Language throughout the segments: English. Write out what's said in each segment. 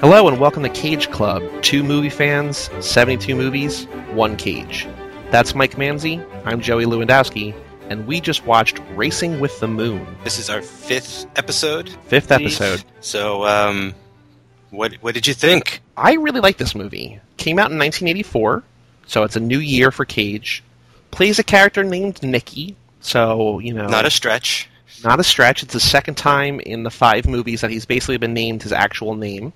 Hello and welcome to Cage Club. Two movie fans, 72 movies, one cage. That's Mike Manzi. I'm Joey Lewandowski, and we just watched Racing with the Moon. This is our fifth episode. Fifth episode. So, um, what what did you think? I really like this movie. Came out in 1984, so it's a new year for Cage. Plays a character named Nikki, so, you know. Not a stretch. Not a stretch. It's the second time in the five movies that he's basically been named his actual name.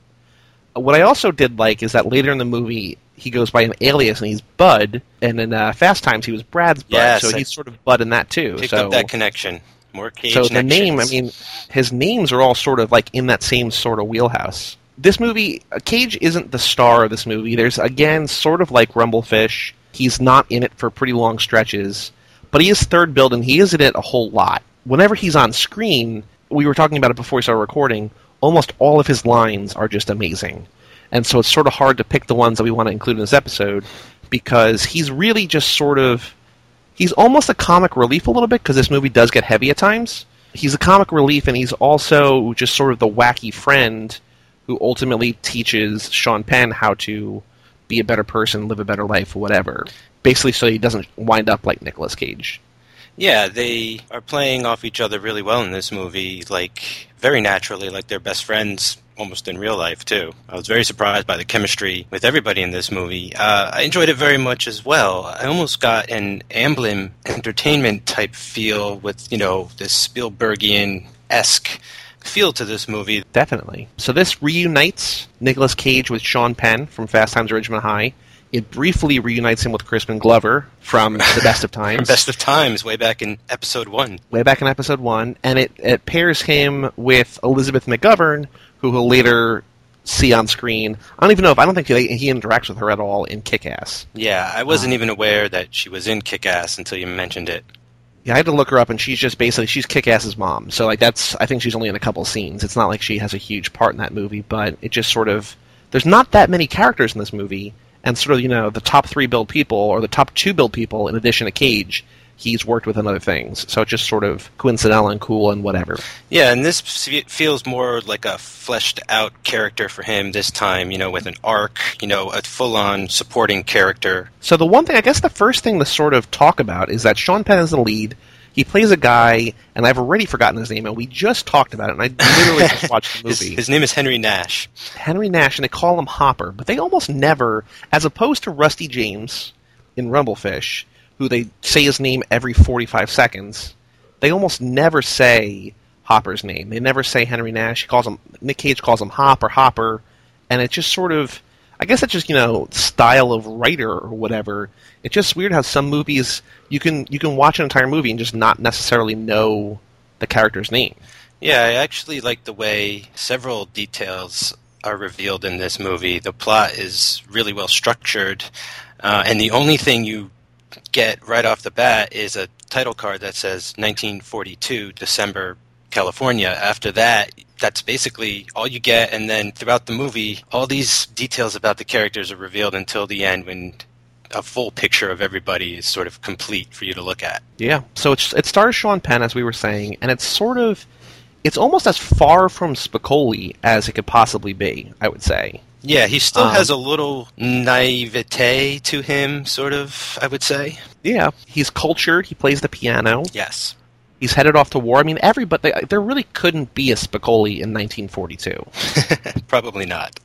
What I also did like is that later in the movie, he goes by an alias and he's Bud, and in uh, Fast Times he was Brad's Bud, Yes, so I he's sort of Bud in that too. Picked so, up that connection. More cage so the name, I mean, his names are all sort of like in that same sort of wheelhouse. This movie, uh, Cage isn't the star of this movie. There's again sort of like Rumblefish. He's not in it for pretty long stretches, but he is third billed and he is in it a whole lot. Whenever he's on screen, we were talking about it before we started recording. Almost all of his lines are just amazing, and so it's sort of hard to pick the ones that we want to include in this episode because he's really just sort of he's almost a comic relief a little bit because this movie does get heavy at times. He's a comic relief, and he's also just sort of the wacky friend who ultimately teaches Sean Penn how to be a better person, live a better life, whatever. Basically, so he doesn't wind up like Nicolas Cage. yeah, they are playing off each other really well in this movie, like very naturally, like they're best friends almost in real life too. I was very surprised by the chemistry with everybody in this movie. Uh, I enjoyed it very much as well. I almost got an Amblin entertainment type feel with you know this Spielbergian esque feel to this movie. Definitely. So this reunites Nicolas Cage with Sean Penn from Fast Times at Ridgemont High. It briefly reunites him with Crispin Glover from The Best of Times. Best of Times, way back in episode one. way back in episode one, and it, it pairs him with Elizabeth McGovern, who he'll later see on screen. I don't even know if I don't think he, he interacts with her at all in Kick Ass. Yeah, I wasn't uh, even aware that she was in Kick Ass until you mentioned it. Yeah, I had to look her up, and she's just basically she's Kick Ass's mom. So like that's I think she's only in a couple scenes. It's not like she has a huge part in that movie, but it just sort of there's not that many characters in this movie, and sort of you know the top three billed people or the top two billed people in addition to Cage. He's worked with in other things, so it's just sort of coincidental and cool and whatever. Yeah, and this feels more like a fleshed out character for him this time, you know, with an arc, you know, a full on supporting character. So the one thing, I guess, the first thing to sort of talk about is that Sean Penn is the lead. He plays a guy, and I've already forgotten his name, and we just talked about it, and I literally just watched the movie. his name is Henry Nash. Henry Nash, and they call him Hopper, but they almost never, as opposed to Rusty James in Rumblefish, who they say his name every 45 seconds, they almost never say Hopper's name. They never say Henry Nash. He calls him Nick Cage calls him Hopper, Hopper, and it just sort of I guess it's just you know style of writer or whatever. It's just weird how some movies you can you can watch an entire movie and just not necessarily know the character's name. Yeah, I actually like the way several details are revealed in this movie. The plot is really well structured, uh, and the only thing you get right off the bat is a title card that says 1942, December, California. After that, that's basically all you get, and then throughout the movie, all these details about the characters are revealed until the end when a full picture of everybody is sort of complete for you to look at. Yeah. So it's, it stars Sean Penn, as we were saying, and it's sort of, it's almost as far from Spicoli as it could possibly be. I would say. Yeah, he still Um, has a little naivete to him, sort of, I would say. Yeah. He's cultured. He plays the piano. Yes. He's headed off to war. I mean, everybody. There really couldn't be a Spicoli in 1942. Probably not.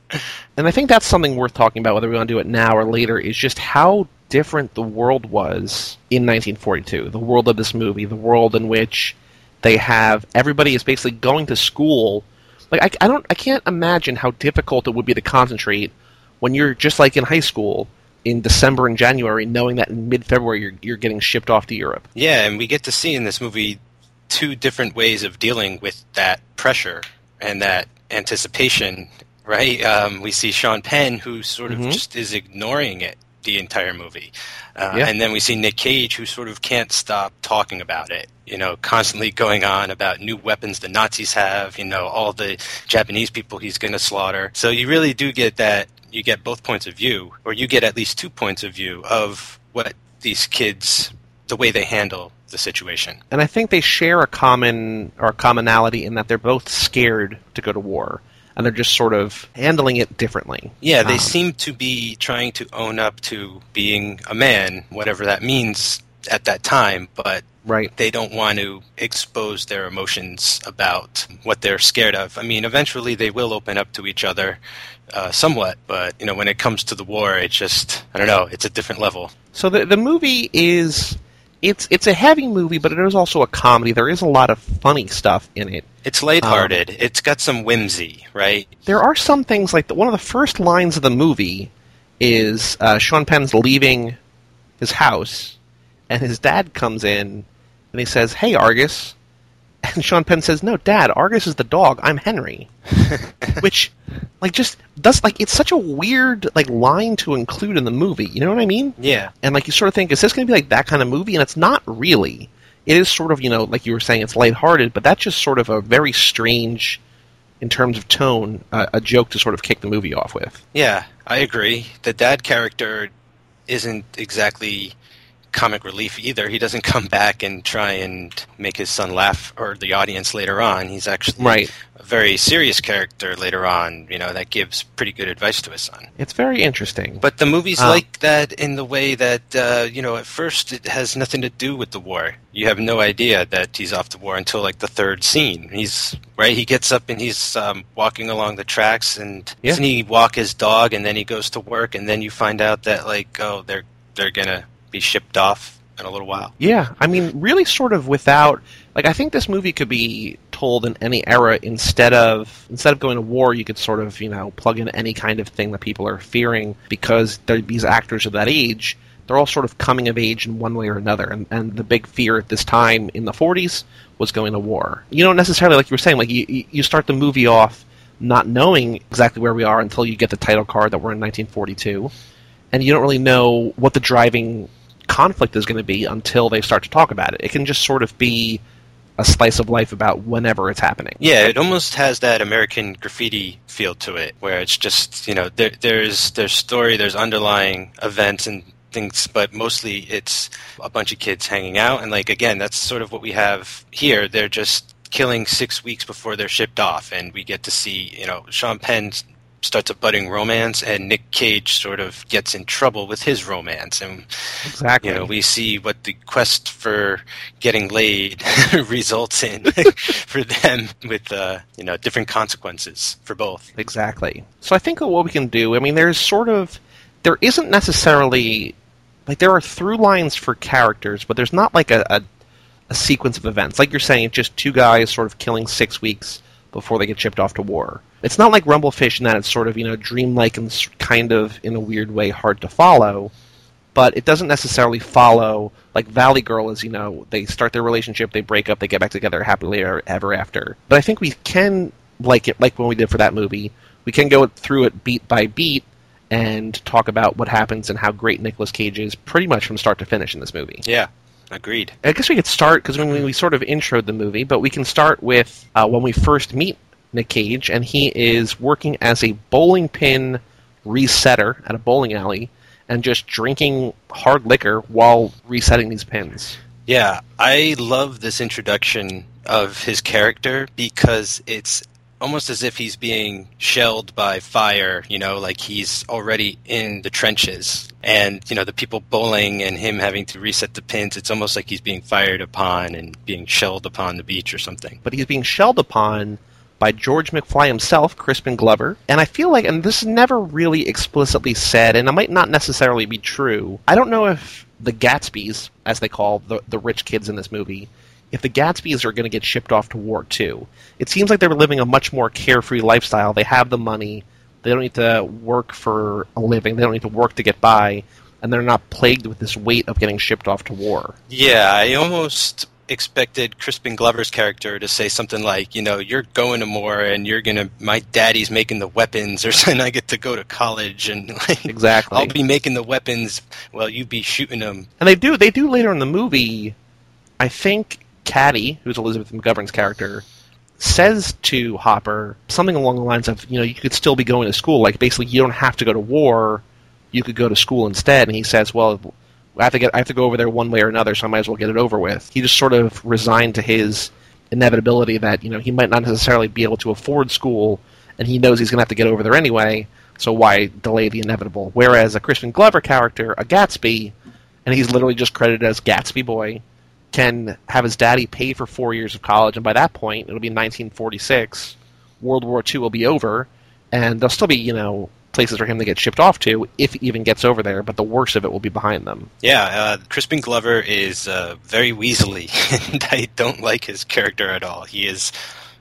And I think that's something worth talking about, whether we want to do it now or later, is just how different the world was in 1942. The world of this movie, the world in which they have everybody is basically going to school. Like I, I don't, I can't imagine how difficult it would be to concentrate when you're just like in high school in December and January, knowing that in mid-February you're you're getting shipped off to Europe. Yeah, and we get to see in this movie two different ways of dealing with that pressure and that anticipation, right? Um, we see Sean Penn, who sort of Mhm. just is ignoring it the entire movie. Uh, Yeah. And then we see Nick Cage, who sort of can't stop talking about it, you know, constantly going on about new weapons the Nazis have, you know, all the Japanese people he's going to slaughter. So you really do get that, you get both points of view, or you get at least two points of view of what these kids, the way they handle the situation. and I think they share a common or a commonality in that they're both scared to go to war. and they're just sort of handling it differently. Yeah, they Um, seem to be trying to own up to being a man, whatever that means at that time, but Right. they don't want to expose their emotions about what they're scared of. I mean, eventually they will open up to each other uh, somewhat, but you know, when it comes to the war, it just I don't know, it's a different level. So the the movie is it's it's a heavy movie, but it is also a comedy. There is a lot of funny stuff in it. It's lighthearted. it's got some whimsy, right? There are some things like the, one of the first lines of the movie is uh, Sean Penn's leaving his house, and his dad comes in and he says, "Hey, Argus," and Sean Penn says, "No, Dad, Argus is the dog. I'm Henry," which like just does like it's such a weird like line to include in the movie. You know what I mean? Yeah. and like you sort of think, is this going to be like that kind of movie? And it's not really. It is sort of you know like you were saying, it's lighthearted, but that's just sort of a very strange, in terms of tone, uh, a joke to sort of kick the movie off with. Yeah, I agree. The dad character isn't exactly comic relief either. He doesn't come back and try and make his son laugh or the audience later on. He's actually Right. a very serious character later on, you know, that gives pretty good advice to his son. It's very interesting. But the movie's Ah. like that in the way that, uh, you know, at first it has nothing to do with the war. You have no idea that he's off the war until like the third scene. He's right. He gets up and he's um, walking along the tracks, and Yeah. doesn't he walk his dog? And then he goes to work, and then you find out that like, oh, they're they're gonna be shipped off in a little while. Yeah, I mean, really, sort of without like I think this movie could be told in any era instead of instead of going to war, you could sort of you know plug in any kind of thing that people are fearing because these actors of that age. They're all sort of coming of age in one way or another, and, and the big fear at this time in the 40s was going to war. You don't necessarily, like you were saying, like you, you you start the movie off not knowing exactly where we are until you get the title card that we're in 1942, and you don't really know what the driving conflict is going to be until they start to talk about it. It can just sort of be a slice of life about whenever it's happening. Yeah, it almost has that American graffiti feel to it, where it's just you know there, there's there's story, there's underlying events and things, but mostly it's a bunch of kids hanging out, and like again, that's sort of what we have here. They're just killing six weeks before they're shipped off, and we get to see you know Sean Penn starts a budding romance, and Nick Cage sort of gets in trouble with his romance, and Exactly. you know, we see what the quest for getting laid results in for them with, uh, you know, different consequences for both. Exactly. So I think what we can do, I mean, there's sort of, there isn't necessarily, like, there are through lines for characters, but there's not like a, a, a sequence of events. Like you're saying, it's just two guys sort of killing six weeks before they get shipped off to war. It's not like Rumblefish in that it's sort of, you know, dreamlike and kind of, in a weird way, hard to follow. But it doesn't necessarily follow like Valley Girl is, you know, they start their relationship, they break up, they get back together happily ever ever after. But I think we can like it like when we did for that movie. We can go through it beat by beat and talk about what happens and how great Nicolas Cage is pretty much from start to finish in this movie. Yeah, agreed. I guess we could start because when we, we sort of introed the movie, but we can start with uh, when we first meet Nick Cage, and he is working as a bowling pin resetter at a bowling alley and just drinking hard liquor while resetting these pins. Yeah, I love this introduction of his character because it's almost as if he's being shelled by fire, you know, like he's already in the trenches. And, you know, the people bowling and him having to reset the pins, it's almost like he's being fired upon and being shelled upon the beach or something. But he's being shelled upon by George McFly himself, Crispin Glover. And I feel like, and this is never really explicitly said, and it might not necessarily be true. I don't know if the Gatsbys, as they call the, the rich kids in this movie, if the Gatsbys are going to get shipped off to war too. It seems like they're living a much more carefree lifestyle. They have the money. They don't need to work for a living. They don't need to work to get by. And they're not plagued with this weight of getting shipped off to war. Yeah, I almost expected Crispin Glover's character to say something like, you know, you're going to more and you're going to, my daddy's making the weapons or something. I get to go to college and like, Exactly. I'll be making the weapons while you be shooting them. And they do they do later in the movie. I think Caddy, who's Elizabeth McGovern's character, says to Hopper something along the lines of, you know, you could still be going to school. Like basically, you don't have to go to war. You could go to school instead. And he says, well, I have to get I have to go over there one way or another, so I might as well get it over with. He just sort of resigned to his inevitability that you know he might not necessarily be able to afford school and he knows he's going to have to get over there anyway. So why delay the inevitable? Whereas a Crispin Glover character, a Gatsby, and he's literally just credited as Gatsby Boy, can have his daddy pay for four years of college, and by that point, it'll be 1946. World War II will be over, and there'll still be, you know, places for him to get shipped off to, if he even gets over there, but the worst of it will be behind them. Yeah, uh, Crispin Glover is uh, very weaselly, and I don't like his character at all. He is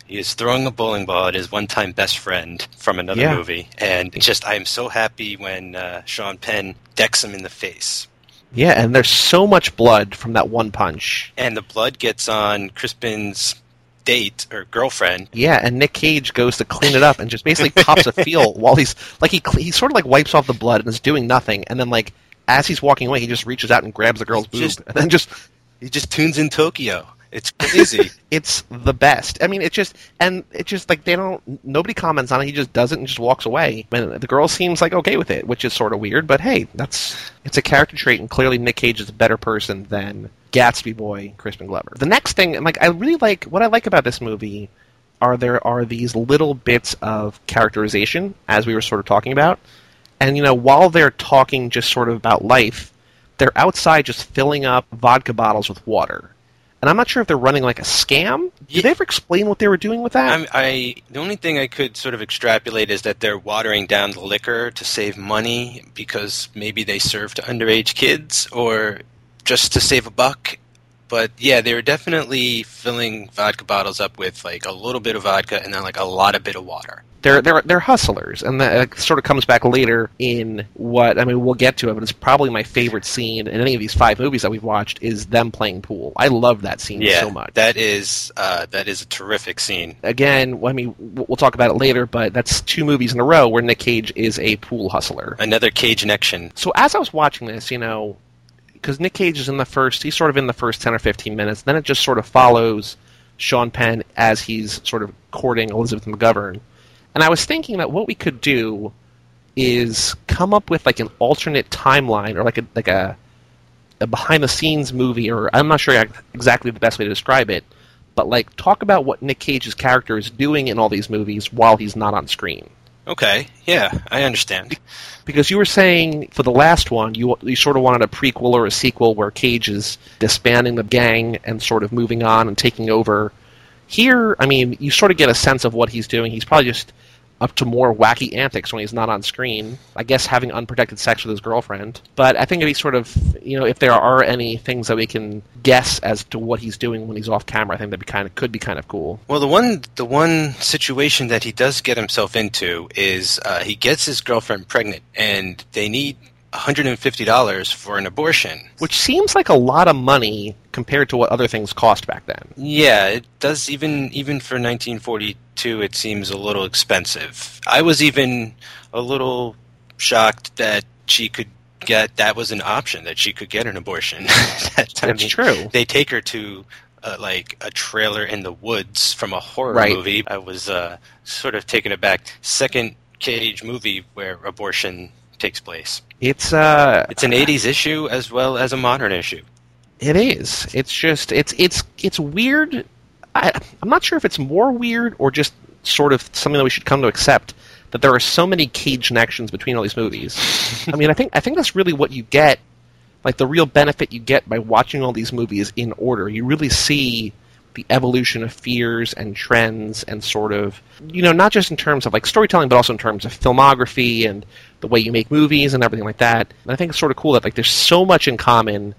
he is throwing a bowling ball at his one-time best friend from another Yeah. movie, and just I am so happy when uh, Sean Penn decks him in the face. Yeah, and there's so much blood from that one punch. and the blood gets on Crispin's date or girlfriend. Yeah, and Nick Cage goes to clean it up and just basically pops a feel while he's like he he sort of like wipes off the blood and is doing nothing, and then like as he's walking away, he just reaches out and grabs the girl's boob, Just- and then just He just tunes in Tokyo. It's crazy. it's the best. I mean, it just and it just like they don't nobody comments on it. He just does it and just walks away. And the girl seems like okay with it, which is sort of weird. But hey, that's it's a character trait, and clearly Nick Cage is a better person than Gatsby boy Crispin Glover. The next thing, and like I really like what I like about this movie are there are these little bits of characterization as we were sort of talking about. And you know, while they're talking just sort of about life, they're outside just filling up vodka bottles with water. And I'm not sure if they're running like a scam. Did Ye- they ever explain what they were doing with that? I'm, I the only thing I could sort of extrapolate is that they're watering down the liquor to save money because maybe they serve to underage kids or just to save a buck. But yeah, they were definitely filling vodka bottles up with like a little bit of vodka and then like a lot of bit of water. they're they're they're hustlers, and that uh, sort of comes back later in what I mean. We'll get to it, but it's probably my favorite scene in any of these five movies that we've watched is them playing pool. I love that scene Yeah, so much. that is uh, that is a terrific scene. Again, I mean, we'll we'll talk about it later, but that's two movies in a row where Nick Cage is a pool hustler. Another Cage connection. So as I was watching this, you know, because Nick Cage is in the first, he's sort of in the first 10 or 15 minutes. Then it just sort of follows Sean Penn as he's sort of courting Elizabeth McGovern. And I was thinking that what we could do is come up with like an alternate timeline or like a like a, a behind the scenes movie or I'm not sure exactly the best way to describe it, but like talk about what Nick Cage's character is doing in all these movies while he's not on screen Okay, yeah, I understand. because you were saying for the last one you you sort of wanted a prequel or a sequel where Cage is disbanding the gang and sort of moving on and taking over. Here, I mean, you sort of get a sense of what he's doing. He's probably just up to more wacky antics when he's not on screen. I guess having unprotected sex with his girlfriend. But I think if he sort of, you know, if there are any things that we can guess as to what he's doing when he's off camera, I think that be kind of could be kind of cool. Well, the one the one situation that he does get himself into is uh, he gets his girlfriend pregnant, and they need $150 for an abortion. Which seems like a lot of money compared to what other things cost back then. Yeah, it does even even for 1942 it seems a little expensive. I was even a little shocked that she could get that was an option that she could get an abortion. That- I That's mean, true. They take her to uh, like a trailer in the woods from a horror Right. movie. I was uh, sort of taken aback. Second Cage movie where abortion takes place. It's uh It's an 80s issue as well as a modern issue. It is. It's just it's it's it's weird. I, I'm not sure if it's more weird or just sort of something that we should come to accept that there are so many cage connections between all these movies. I mean, I think I think that's really what you get, like the real benefit you get by watching all these movies in order. You really see the evolution of fears and trends and sort of you know not just in terms of like storytelling but also in terms of filmography and the way you make movies and everything like that. And I think it's sort of cool that like there's so much in common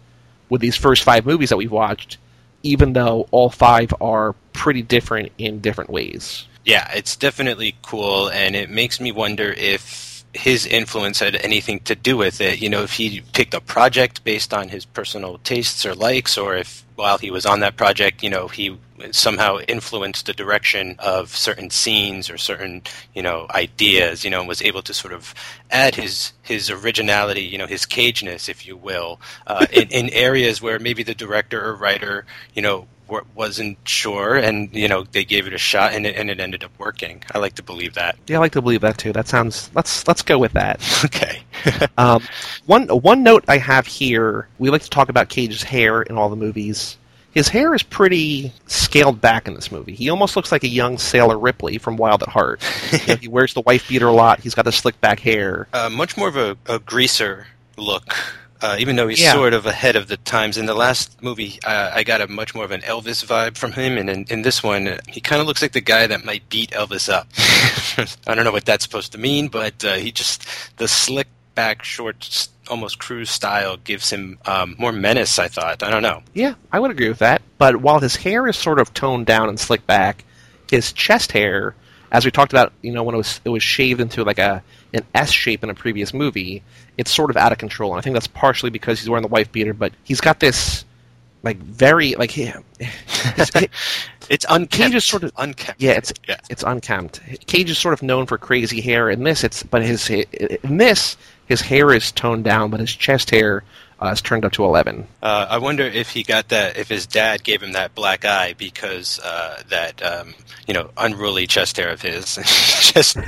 with these first five movies that we've watched, even though all five are pretty different in different ways. Yeah, it's definitely cool, and it makes me wonder if his influence had anything to do with it. You know, if he picked a project based on his personal tastes or likes, or if while he was on that project, you know, he somehow influenced the direction of certain scenes or certain, you know, ideas, you know, and was able to sort of add his his originality, you know, his cageness, if you will, uh, in, in areas where maybe the director or writer, you know, wasn't sure, and you know they gave it a shot, and it, and it ended up working. I like to believe that. Yeah, I like to believe that too. That sounds. Let's let's go with that. Okay. Um, one one note I have here. We like to talk about Cage's hair in all the movies. his hair is pretty scaled back in this movie. He almost looks like a young Sailor Ripley from Wild at Heart. you know, he wears the wife beater a lot. He's got the slick back hair. Uh, much more of a, a greaser look. Uh, even though he's Yeah. sort of ahead of the times. In the last movie, uh, I got a much more of an Elvis vibe from him, and in, in this one, uh, he kind of looks like the guy that might beat Elvis up. I don't know what that's supposed to mean, but uh, he just the slick back, short, almost cruise style gives him um, more menace. I thought. I don't know. Yeah, I would agree with that. But while his hair is sort of toned down and slick back, his chest hair, as we talked about, you know, when it was it was shaved into like a an S shape in a previous movie, it's sort of out of control. And I think that's partially because he's wearing the wife beater, but he's got this like very like he, It's unkempt. Cage is sort of- unkempt. yeah, it's Yeah. it's unkempt. Cage is sort of known for crazy hair. In this, it's but his in this his hair is toned down, but his chest hair uh, is turned up to eleven. Uh, I wonder if he got that, if his dad gave him that black eye because uh, that um, you know unruly chest hair of his. just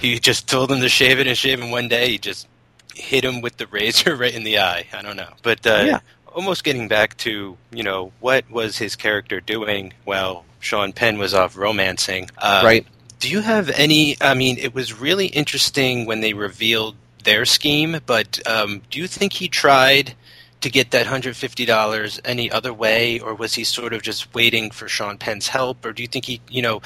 he just told him to shave it and shave him one day. He just hit him with the razor right in the eye. I don't know, but uh, Yeah. almost getting back to you know what was his character doing while Sean Penn was off romancing. Uh, right. do you have any? I mean, it was really interesting when they revealed their scheme, but um, do you think he tried to get that hundred fifty dollars any other way, or was he sort of just waiting for Sean Penn's help, or do you think he, you know?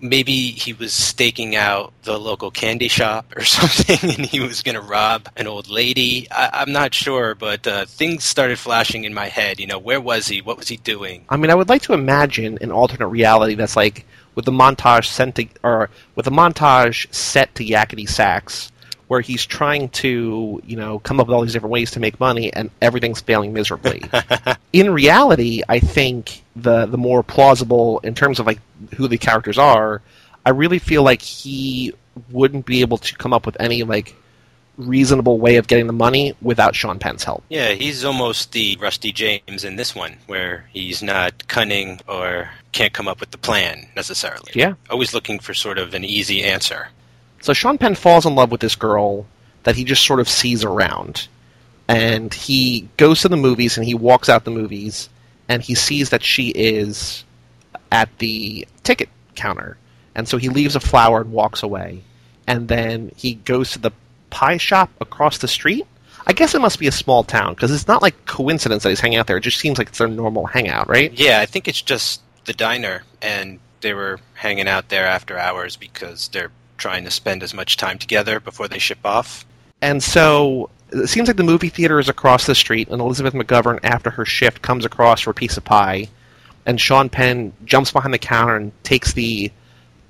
Maybe he was staking out the local candy shop or something, and he was going to rob an old lady. I, I'm not sure, but uh, things started flashing in my head. You know, where was he? What was he doing? I mean, I would like to imagine an alternate reality that's like with the montage sent to, or with the montage set to Yakety Sax, where he's trying to, you know, come up with all these different ways to make money, and everything's failing miserably. in reality, I think the the more plausible in terms of like who the characters are, I really feel like he wouldn't be able to come up with any like reasonable way of getting the money without Sean Penn's help. Yeah, he's almost the Rusty James in this one, where he's not cunning or can't come up with the plan necessarily. Yeah. Always looking for sort of an easy answer. So Sean Penn falls in love with this girl that he just sort of sees around. And he goes to the movies and he walks out the movies and he sees that she is at the ticket counter. And so he leaves a flower and walks away. And then he goes to the pie shop across the street. I guess it must be a small town because it's not like coincidence that he's hanging out there. It just seems like it's their normal hangout, right? Yeah, I think it's just the diner, and they were hanging out there after hours because they're trying to spend as much time together before they ship off. And so it seems like the movie theater is across the street, and Elizabeth McGovern, after her shift, comes across for a piece of pie, and Sean Penn jumps behind the counter and takes the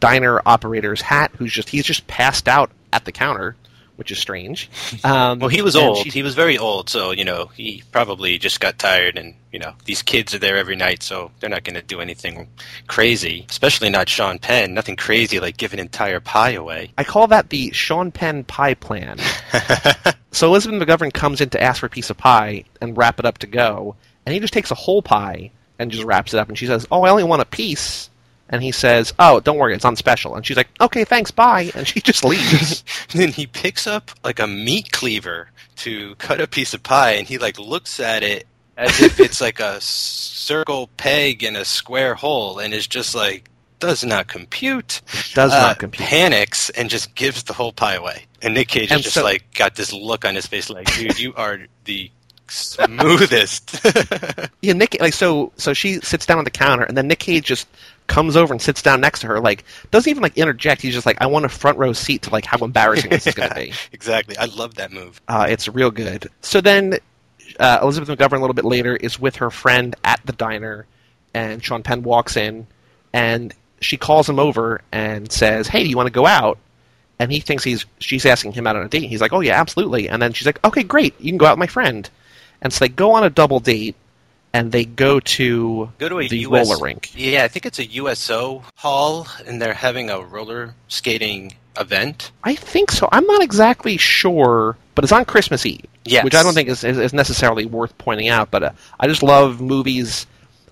diner operator's hat, who's just he's just passed out at the counter, which is strange. Um, Well, he was old. she- He was very old, so you know he probably just got tired, and you know these kids are there every night, so they're not going to do anything crazy. Especially not Sean Penn. Nothing crazy like give an entire pie away. I call that the Sean Penn pie plan. so Elizabeth McGovern comes in to ask for a piece of pie and wrap it up to go, and he just takes a whole pie and just wraps it up. And she says, "Oh, I only want a piece." And he says, "Oh, don't worry, it's on special." And she's like, "Okay, thanks, bye." And she just leaves. then he picks up like a meat cleaver to cut a piece of pie, and he like looks at it as if it's like a circle peg in a square hole, and is just like does not compute. Does Uh, not compute. Panics and just gives the whole pie away. And Nick Cage And is just so- like got this look on his face, like, dude, you are the smoothest. Yeah, Nick. Like so, so she sits down on the counter, and then Nick Cage just comes over and sits down next to her. Like, doesn't even like interject. He's just like, "I want a front row seat to like how embarrassing this is going to be." exactly. I love that move. Uh, it's real good. So then, uh, Elizabeth McGovern a little bit later is with her friend at the diner, and Sean Penn walks in, and she calls him over and says, "Hey, do you want to go out?" And he thinks he's she's asking him out on a date. He's like, "Oh yeah, absolutely." And then she's like, "Okay, great, you can go out with my friend." And so they go on a double date, and they go to Go to a the US roller rink. Yeah, I think it's a USO hall, and they're having a roller skating event. I think so. I'm not exactly sure, but it's on Christmas Eve, Yes. which I don't think is, is, is necessarily worth pointing out. But uh, I just love movies.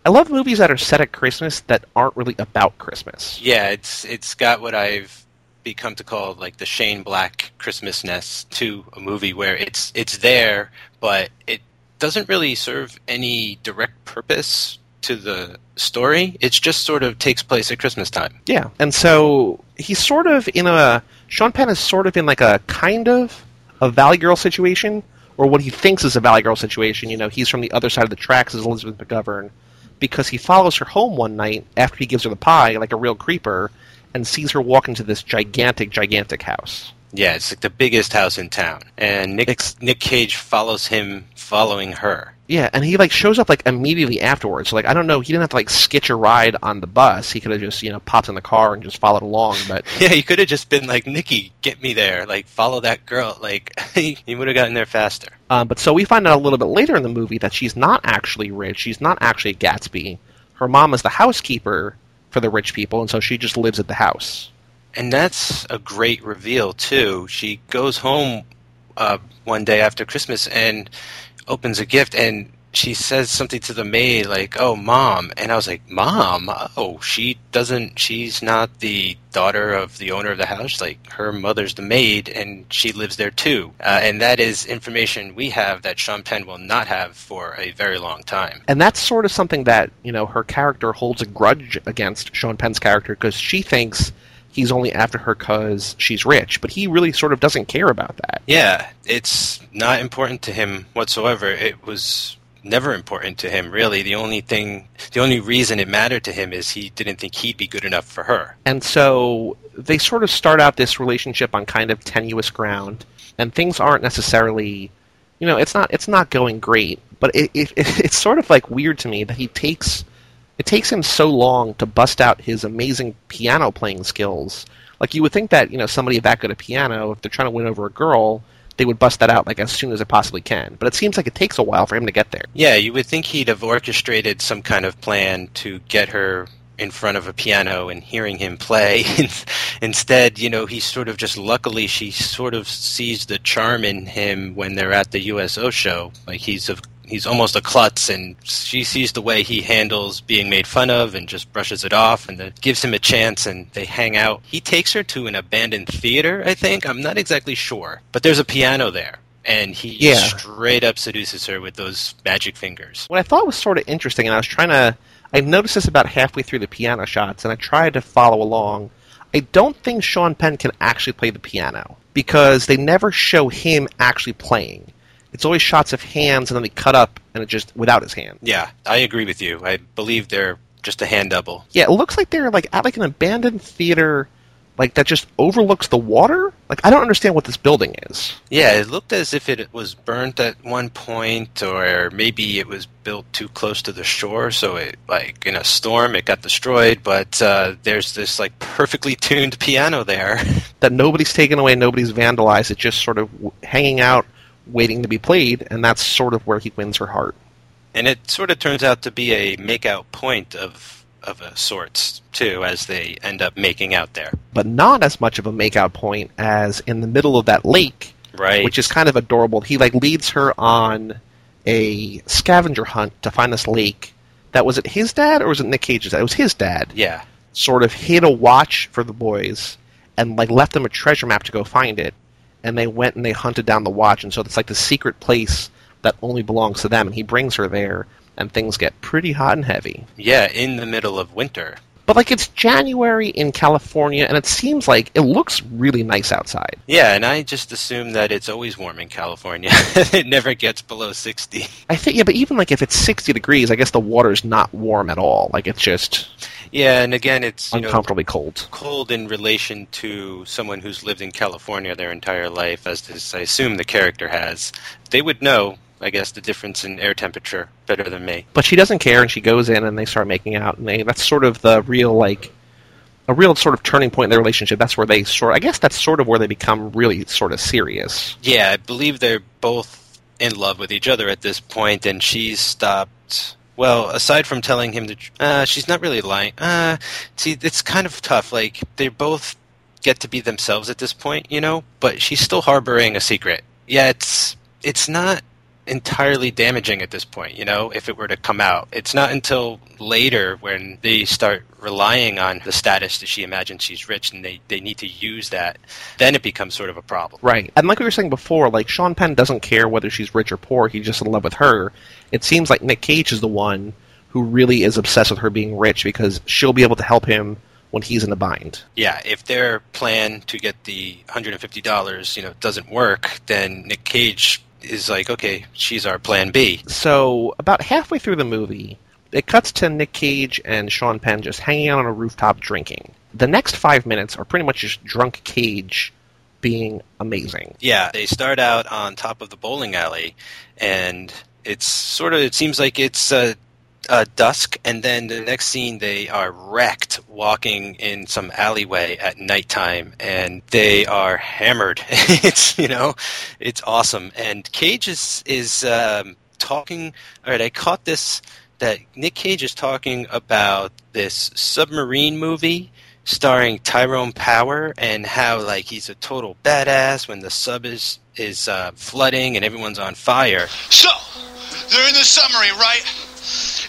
I love movies that are set at Christmas that aren't really about Christmas. Yeah, it's it's got what I've become to call like the Shane Black Christmasness to a movie where it's it's there, but it doesn't really serve any direct purpose to the story. It just sort of takes place at Christmas time. Yeah, and so he's sort of in a Sean Penn is sort of in like a kind of a Valley Girl situation, or what he thinks is a Valley Girl situation. You know, he's from the other side of the tracks as Elizabeth McGovern because he follows her home one night after he gives her the pie, like a real creeper, and sees her walk into this gigantic, gigantic house. Yeah, it's like the biggest house in town, and Nick Nick Cage follows him, following her. Yeah, and he like shows up like immediately afterwards. So, like I don't know, he didn't have to like sketch a ride on the bus. He could have just you know popped in the car and just followed along. But yeah, he could have just been like Nikki, get me there, like follow that girl. Like he would have gotten there faster. Um, but so we find out a little bit later in the movie that she's not actually rich. She's not actually Gatsby. Her mom is the housekeeper for the rich people, and so she just lives at the house. And that's a great reveal too. She goes home uh, one day after Christmas and opens a gift, and she says something to the maid like, "Oh, mom," and I was like, "Mom? Oh, she doesn't. She's not the daughter of the owner of the house. Like her mother's the maid, and she lives there too. Uh, and that is information we have that Sean Penn will not have for a very long time. And that's sort of something that you know her character holds a grudge against Sean Penn's character because she thinks he's only after her because she's rich, but he really sort of doesn't care about that. Yeah, it's not important to him whatsoever. It was never important to him, really. The only thing, the only reason it mattered to him is he didn't think he'd be good enough for her. And so they sort of start out this relationship on kind of tenuous ground, and things aren't necessarily, you know, it's not it's not going great. But it, it, it's sort of like weird to me that he takes it takes him so long to bust out his amazing piano playing skills. Like you would think that you know somebody that good at a piano, if they're trying to win over a girl, they would bust that out like as soon as it possibly can. But it seems like it takes a while for him to get there. Yeah, you would think he'd have orchestrated some kind of plan to get her in front of a piano and hearing him play. Instead, you know, he sort of just luckily she sort of sees the charm in him when they're at the USO show. Like he's a he's almost a klutz, and she sees the way he handles being made fun of and just brushes it off, and gives him a chance, and they hang out. He takes her to an abandoned theater, I think. I'm not exactly sure, but there's a piano there. And he yeah. straight up seduces her with those magic fingers. What I thought was sort of interesting, and I was trying to. I noticed this about halfway through the piano shots, and I tried to follow along. I don't think Sean Penn can actually play the piano because they never show him actually playing it's always shots of hands and then they cut up and it just without his hand. Yeah, I agree with you. I believe they're just a hand double. Yeah, it looks like they're like at like an abandoned theater like that just overlooks the water. Like I don't understand what this building is. Yeah, it looked as if it was burnt at one point, or maybe it was built too close to the shore, so it like in a storm it got destroyed. But uh, there's this like perfectly tuned piano there that nobody's taken away, nobody's vandalized. It's just sort of hanging out waiting to be played, and that's sort of where he wins her heart. And it sort of turns out to be a make-out point of of a sorts too, as they end up making out there. But not as much of a make-out point as in the middle of that lake, right? Which is kind of adorable. He like leads her on a scavenger hunt to find this lake. That was it his dad or was it Nick Cage's dad? It was his dad. Yeah. Sort of hid a watch for the boys and like left them a treasure map to go find it and they went and they hunted down the watch, and so it's like the secret place that only belongs to them. And he brings her there, and things get pretty hot and heavy. Yeah, in the middle of winter. But like it's January in California, and it seems like it looks really nice outside. Yeah, and I just assume that it's always warm in California. it never gets below sixty. I think yeah, but even like if it's sixty degrees, I guess the water's not warm at all. Like it's just yeah, and again, it's uncomfortably know, cold. Cold in relation to someone who's lived in California their entire life, as this, I assume the character has. They would know, I guess, the difference in air temperature better than me. But she doesn't care, and she goes in, and they start making out, and they, that's sort of the real like a real sort of turning point in their relationship. That's where they sort. I guess that's sort of where they become really sort of serious. Yeah, I believe they're both in love with each other at this point, and she's stopped well, aside from telling him that uh, she's not really lying. Uh, see, it's kind of tough. Like they both get to be themselves at this point, you know, but she's still harboring a secret. Yeah, it's it's not entirely damaging at this point, you know, if it were to come out. It's not until later when they start relying on the status that she imagines she's rich and they, they need to use that, then it becomes sort of a problem. Right. And like we were saying before, like Sean Penn doesn't care whether she's rich or poor, he's just in love with her. It seems like Nick Cage is the one who really is obsessed with her being rich because she'll be able to help him when he's in a bind. Yeah, if their plan to get the $150, you know, doesn't work, then Nick Cage is like, okay, she's our plan B. So about halfway through the movie, it cuts to Nick Cage and Sean Penn just hanging out on a rooftop drinking. The next five minutes are pretty much just drunk Cage being amazing. Yeah, they start out on top of the bowling alley, and it's sort of, it seems like it's uh, uh, dusk, and then the next scene they are wrecked walking in some alleyway at nighttime, and they are hammered. it's you know, it's awesome. And Cage is is um, talking. All right, I caught this that Nick Cage is talking about this submarine movie starring Tyrone Power and how like he's a total badass when the sub is is uh, flooding and everyone's on fire. So, they're in the submarine, right?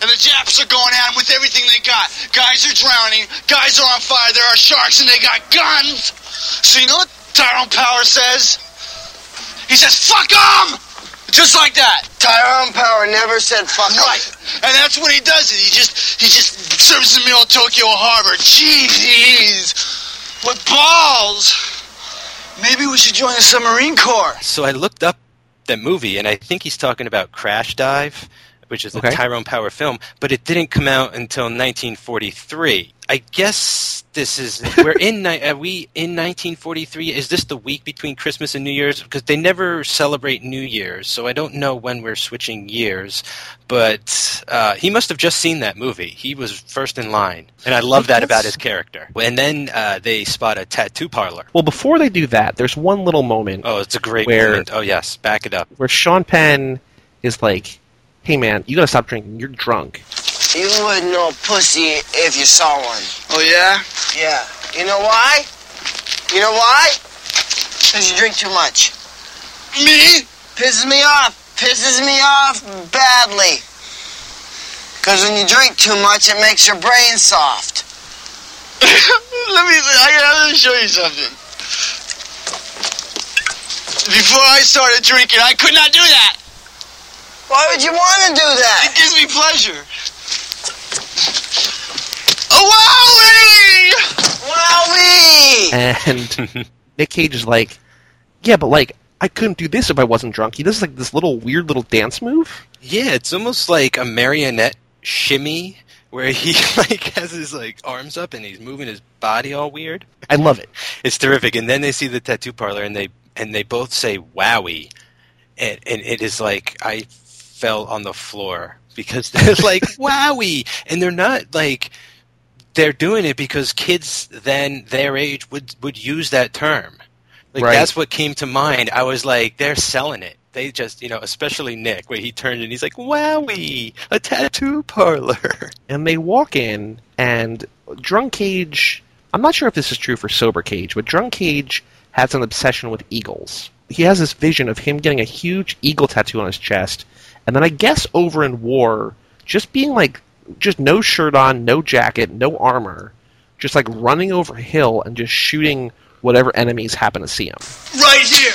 And the Japs are going at them with everything they got. Guys are drowning, guys are on fire, there are sharks, and they got guns. So you know what Tyrone Power says? He says, fuck them! Just like that. Tyrone Power never said fuck 'em. Right. And that's what he does. It. He just he just serves in the middle of Tokyo Harbor. Jeez. What balls. Maybe we should join the submarine corps. So I looked up that movie, and I think he's talking about Crash Dive, which is a Tyrone Power film, but it didn't come out until 1943. I guess this is we're in are we in 1943? Is this the week between Christmas and New Year's? Because they never celebrate New Year's, so I don't know when we're switching years. But uh, he must have just seen that movie. He was first in line, and I love that about his character. And then uh, they spot a tattoo parlor. Well, before they do that, there's one little moment Oh, it's a great Where- moment. Oh yes, back it up. where Sean Penn is like, "Hey man, you gotta stop drinking. You're drunk." You wouldn't know pussy if you saw one. Oh yeah? Yeah. You know why? You know why? Because you drink too much. Me? Pisses me off. Pisses me off badly. Because when you drink too much, it makes your brain soft. Let me. I gotta show you something. Before I started drinking, I could not do that. Why would you want to do that? It gives me pleasure. Oh, wowie! Wowie! And Nick Cage is like, "Yeah, but like I couldn't do this if I wasn't drunk." He does like this little weird little dance move. Yeah, it's almost like a marionette shimmy where he like has his like arms up and he's moving his body all weird. I love it. It's terrific. And then they see the tattoo parlor and they and they both say wowie. And and it is like I fell on the floor because they're like wowie and they're not like they're doing it because kids then their age would would use that term. Like Right. that's what came to mind. I was like, they're selling it. They just, you know, especially Nick, where he turned and he's like, "Wowie, a tattoo parlor." And they walk in, and drunk Cage. I'm not sure if this is true for sober Cage, but drunk Cage has an obsession with eagles. He has this vision of him getting a huge eagle tattoo on his chest, and then I guess over in war, just being like, just no shirt on, no jacket, no armor, just like running over a hill and just shooting whatever enemies happen to see him. Right here.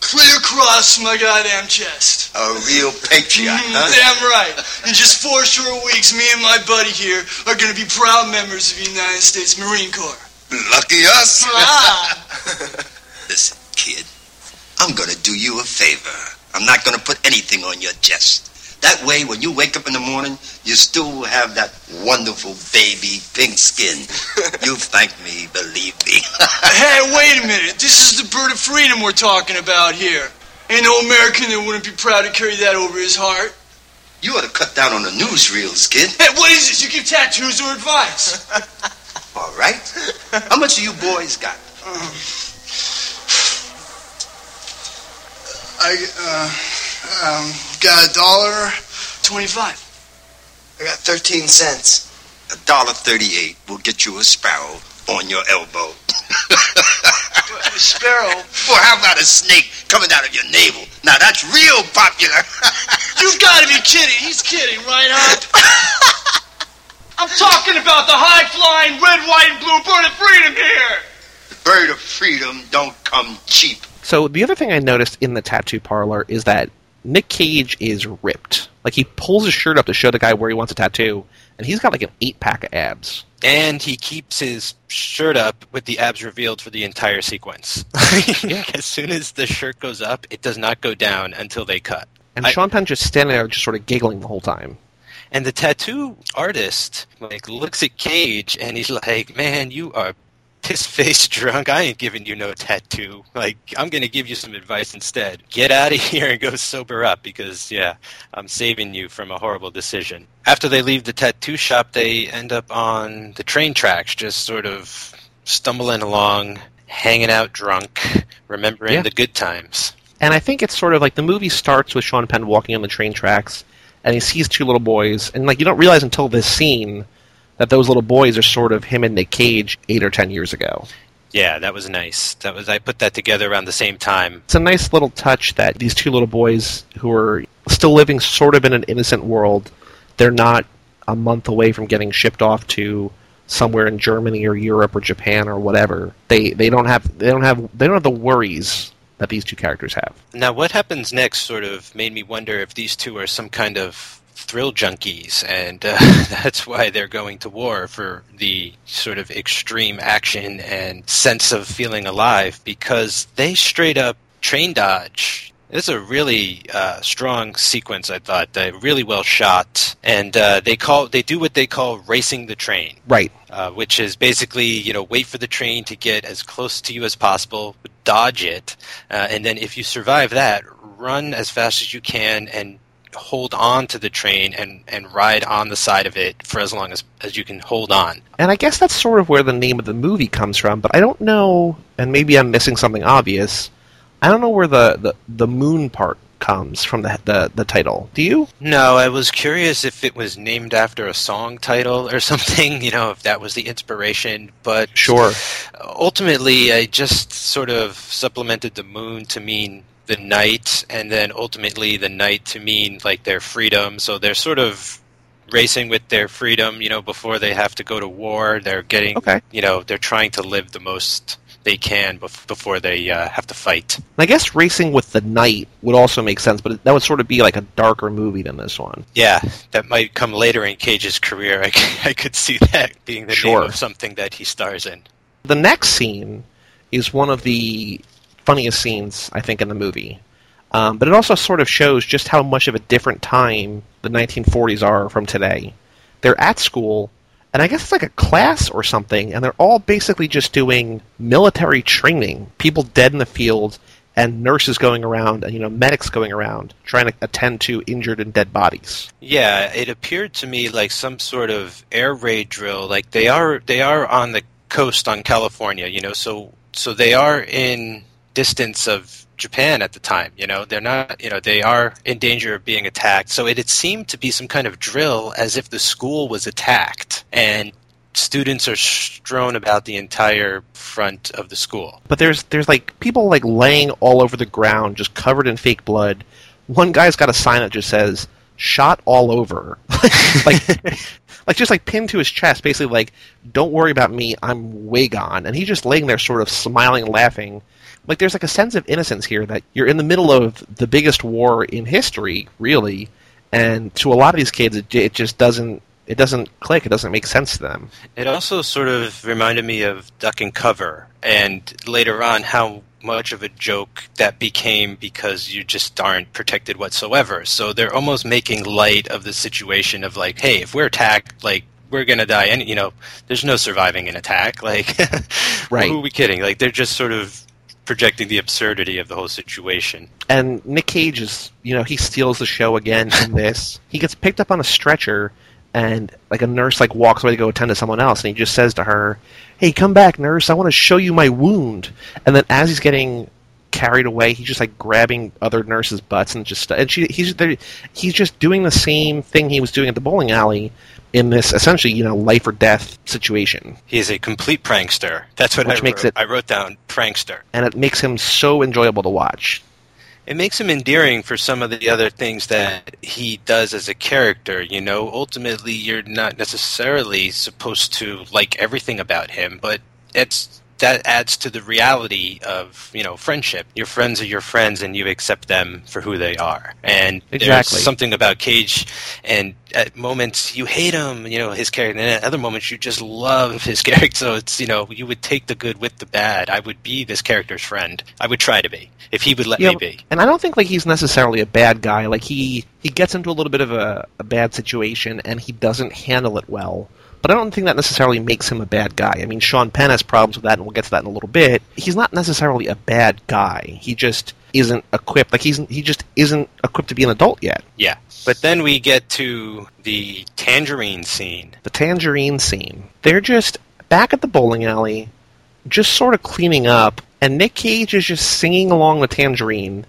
Clear across my goddamn chest. A real patriot, Mm, huh? Damn right. In just four short weeks, me and my buddy here are gonna be proud members of the United States Marine Corps. Lucky us. Ah. Listen, kid, I'm gonna do you a favor. I'm not gonna put anything on your chest. That way, when you wake up in the morning, you still have that wonderful baby pink skin. you thank me, believe me. hey, wait a minute. This is the bird of freedom we're talking about here. Ain't no American that wouldn't be proud to carry that over his heart. you ought to cut down on the newsreels, kid. Hey, what is this? You give tattoos or advice? All right? How much of you boys got? Um, I uh, um, got a dollar twenty-five. I got 13 cents. A dollar thirty-eight will get you a sparrow on your elbow. A sparrow. Or how about a snake coming out of your navel? Now that's real popular. You've got to be kidding. He's kidding, right, Hop? I'm talking about the high-flying red, white, and blue bird of freedom here. The bird of freedom don't come cheap. So the other thing I noticed in the tattoo parlor is that Nick Cage is ripped. Like he pulls his shirt up to show the guy where he wants a tattoo, and he's got like an eight pack of abs. And he keeps his shirt up with the abs revealed for the entire sequence. as soon as the shirt goes up, it does not go down until they cut. And I- Sean Penn just standing there, just sort of giggling the whole time. And the tattoo artist like looks at Cage and he's like, "Man, you are piss face drunk. I ain't giving you no tattoo. Like, I'm gonna give you some advice instead. Get out of here and go sober up because yeah, I'm saving you from a horrible decision." After they leave the tattoo shop, they end up on the train tracks, just sort of stumbling along, hanging out drunk, remembering Yeah. the good times. And I think it's sort of like the movie starts with Sean Penn walking on the train tracks, and he sees two little boys, and like you don't realize until this scene that those little boys are sort of him in the Cage eight or ten years ago. Yeah, that was nice. That was I put that together around the same time. It's a nice little touch that these two little boys who are still living sort of in an innocent world, they're not a month away from getting shipped off to somewhere in Germany or Europe or Japan or whatever. They they don't have they don't have they don't have the worries that these two characters have. Now, what happens next sort of made me wonder if these two are some kind of thrill junkies, and uh, that's why they're going to war for the sort of extreme action and sense of feeling alive, because they straight up train dodge. This is a really uh, strong sequence, I thought. Uh, really well shot, and uh, they call they do what they call racing the train Right. uh, which is basically you know wait for the train to get as close to you as possible, dodge it, uh, and then if you survive that, run as fast as you can and hold on to the train and, and ride on the side of it for as long as, as you can hold on. And I guess that's sort of where the name of the movie comes from, but I don't know, and maybe I'm missing something obvious. I don't know where the, the, the moon part comes from the, the the title. Do you? No, I was curious if it was named after a song title or something, you know, if that was the inspiration, but Sure. ultimately I just sort of supplemented the moon to mean the night, and then ultimately the night to mean like their freedom. So they're sort of racing with their freedom, you know, before they have to go to war. They're getting, Okay. you know, they're trying to live the most they can before they uh, have to fight. I guess Racing with the night would also make sense, but that would sort of be like a darker movie than this one. Yeah, that might come later in Cage's career. I, I could see that being the Sure. name of something that he stars in. The next scene is one of the funniest scenes, I think, in the movie. Um, but it also sort of shows just how much of a different time the 1940s are from today. They're at school, and I guess it's like a class or something, and they're all basically just doing military training. People dead in the field, and nurses going around, and you know medics going around trying to attend to injured and dead bodies. Yeah, it appeared to me like some sort of air raid drill. Like they are they are on the coast on California, you know, so so they are in distance of Japan at the time, you know. They're not, you know, they are in danger of being attacked. So it had seemed to be some kind of drill as if the school was attacked and students are strewn about the entire front of the school. but there's there's like people like laying all over the ground just covered in fake blood one guy's got a sign that just says shot all over like like just like pinned to his chest basically like don't worry about me i'm way gone and he's just laying there sort of smiling laughing like there's like a sense of innocence here that you're in the middle of the biggest war in history really and to a lot of these kids it, it just doesn't it doesn't click it doesn't make sense to them It also sort of reminded me of Duck and Cover, and later on how much of a joke that became because you just aren't protected whatsoever. So they're almost making light of the situation of like, hey, if we're attacked, like we're gonna die, and you know, there's no surviving an attack. Like, Right. Who are we kidding? Like they're just sort of projecting the absurdity of the whole situation. and Nick Cage is, you know, he steals the show again in this. he gets picked up on a stretcher, and like a nurse like walks away to go attend to someone else, and he just says to her, "Hey, come back, nurse. I want to show you my wound." And then as he's getting carried away, he's just like grabbing other nurses' butts and just and she he's there, he's just doing the same thing he was doing at the bowling alley in this essentially you know life or death situation, He is a complete prankster. That's what Which I makes wrote. it- I wrote down prankster. and it makes him so enjoyable to watch. it makes him endearing for some of the other things that he does as a character. You know, ultimately, you're not necessarily supposed to like everything about him, but it's that adds to the reality of you know friendship. Your friends are your friends, and you accept them for who they are. And Exactly. there's something about Cage, and at moments you hate him, you know his character, and at other moments you just love his character. So it's you know you would take the good with the bad. I would be this character's friend. I would try to be if he would let Yeah, me be. and I don't think like he's necessarily a bad guy. Like he he gets into a little bit of a, a bad situation and he doesn't handle it well. But I don't think that necessarily makes him a bad guy. I mean, Sean Penn has problems with that, and we'll get to that in a little bit. He's not necessarily a bad guy. He just isn't equipped. Like he's he just isn't equipped to be an adult yet. Yeah. But then we get to the tangerine scene. The tangerine scene. They're just back at the bowling alley, just sort of cleaning up, and Nick Cage is just singing along the tangerine,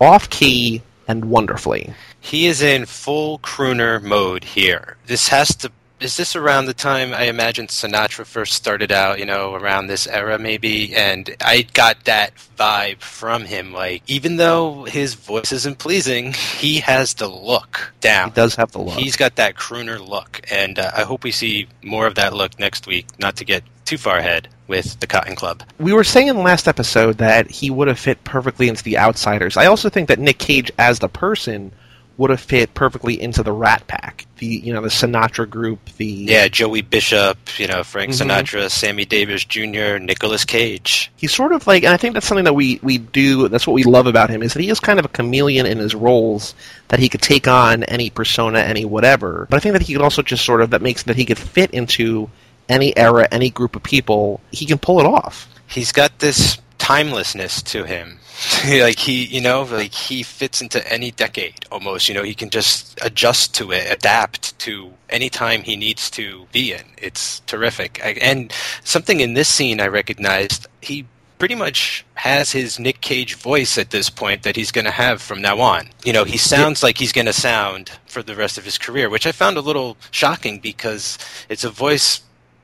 off key and wonderfully. He is in full crooner mode here. This has to. Is this around the time I imagine Sinatra first started out? You know, around this era maybe, and I got that vibe from him. Like, even though his voice isn't pleasing, he has the look down. He does have the look. He's got that crooner look, and uh, I hope we see more of that look next week. Not to get too far ahead with the Cotton Club. we were saying in the last episode that he would have fit perfectly into the Outsiders. I also think that Nick Cage as the person would have fit perfectly into the Rat Pack. The you know the Sinatra group. The Yeah, Joey Bishop, you know, Frank Mhm. Sinatra, Sammy Davis Jr., Nicolas Cage. he's sort of like, and I think that's something that we we do. That's what we love about him is that he is kind of a chameleon in his roles. That he could take on any persona, any whatever. But I think that he could also just sort of that makes that he could fit into any era, any group of people. He can pull it off. he's got this timelessness to him. like he, you know, like he fits into any decade almost. You know, he can just adjust to it, adapt to any time he needs to be in. It's terrific. I, and something in this scene I recognized, he pretty much has his Nick Cage voice at this point that he's going to have from now on. You know, he sounds like he's going to sound for the rest of his career, which I found a little shocking because it's a voice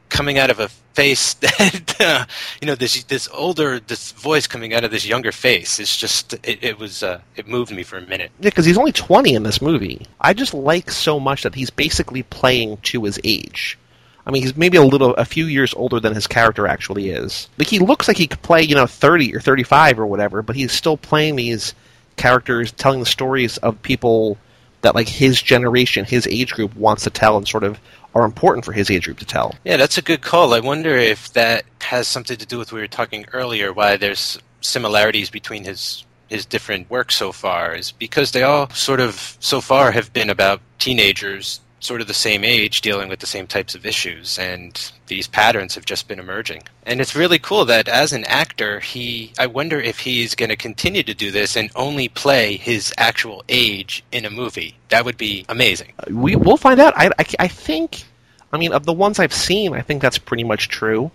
coming out of a face that uh, you know this this older this voice coming out of this younger face it's just it, it was uh, it moved me for a minute Yeah, because he's only 20 in this movie. I just like so much that he's basically playing to his age. I mean, he's maybe a little, a few years older than his character actually is. Like, he looks like he could play, you know, 30 or 35 or whatever, but he's still playing these characters, telling the stories of people that, like, his generation, his age group wants to tell and sort of are important for his age group to tell. yeah that's a good call i wonder if that has something to do with what we were talking earlier why there's similarities between his his different works so far is because they all sort of so far have been about teenagers sort of the same age dealing with the same types of issues and these patterns have just been emerging and it's really cool that as an actor he i wonder if he's going to continue to do this and only play his actual age in a movie that would be amazing We, we'll find out. I, I, I think, I mean, of the ones I've seen, I think that's pretty much true.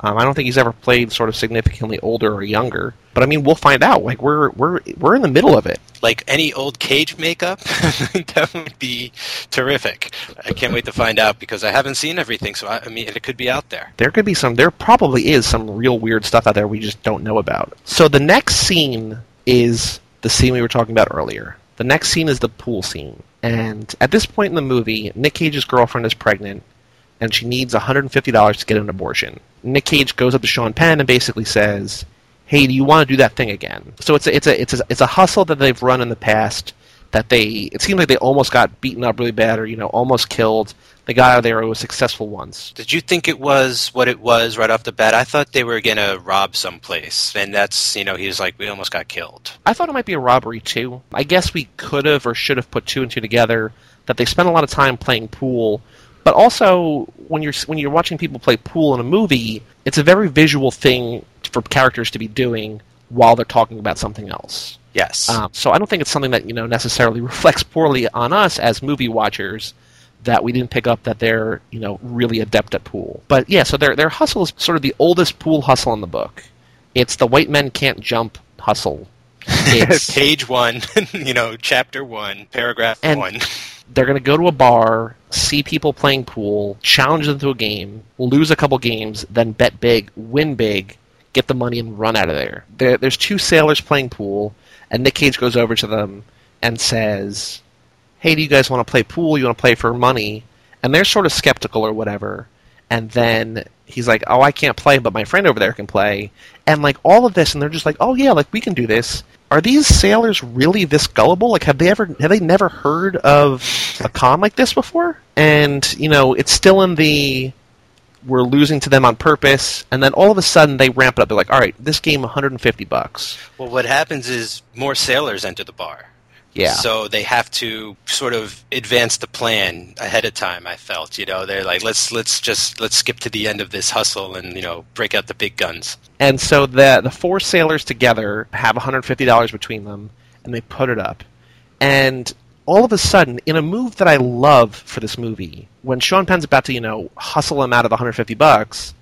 Um, I don't think he's ever played sort of significantly older or younger, but I mean, we'll find out. Like we're we're we're in the middle of it. Like any old cage makeup that would be terrific i can't wait to find out because i haven't seen everything so i, I mean it could be out there There could be some. There probably is some real weird stuff out there we just don't know about. So the next scene is the scene we were talking about earlier. The next scene is the pool scene, and at this point in the movie, Nick Cage's girlfriend is pregnant, and she needs $150 to get an abortion. Nick Cage goes up to Sean Penn and basically says, "Hey, do you want to do that thing again?" So it's a, it's a it's a it's a hustle that they've run in the past. That they it seems like they almost got beaten up really bad, or you know, almost killed. They got out of there. It was successful once. did you think it was what it was right off the bat i thought they were going to rob someplace and that's you know he was like we almost got killed I thought it might be a robbery too. I guess we could have or should have put two and two together. That they spent a lot of time playing pool, but also when you're when you're watching people play pool in a movie, it's a very visual thing for characters to be doing while they're talking about something else. yes Um, so I don't think it's something that you know necessarily reflects poorly on us as movie watchers that we didn't pick up that they're you know really adept at pool. But yeah, so their their hustle is sort of the oldest pool hustle in the book. It's the white men can't jump hustle. It's, page one you know chapter one paragraph And- one they're going to go to a bar, see people playing pool, challenge them to a game, lose a couple games, then bet big, win big, get the money, and run out of there. there. There's two sailors playing pool, and Nick Cage goes over to them and says, Hey, do you guys want to play pool? You want to play for money? And they're sort of skeptical or whatever. and then he's like, "Oh, I can't play, but my friend over there can play," and like all of this, and they're just like, "Oh yeah, like we can do this." Are these sailors really this gullible? Like, have they ever have they never heard of a con like this before? And you know, it's still in the we're losing to them on purpose, and then all of a sudden they ramp it up. They're like, "All right, this game, 150 bucks." Well, what happens is more sailors enter the bar. Yeah. So they have to sort of advance the plan ahead of time. I felt, you know, they're like, let's let's just let's skip to the end of this hustle and you know break out the big guns. And so the the four sailors together have $150 between them, and they put it up. And all of a sudden, in a move that I love for this movie, when Sean Penn's about to, you know, hustle him out of the 150 bucks,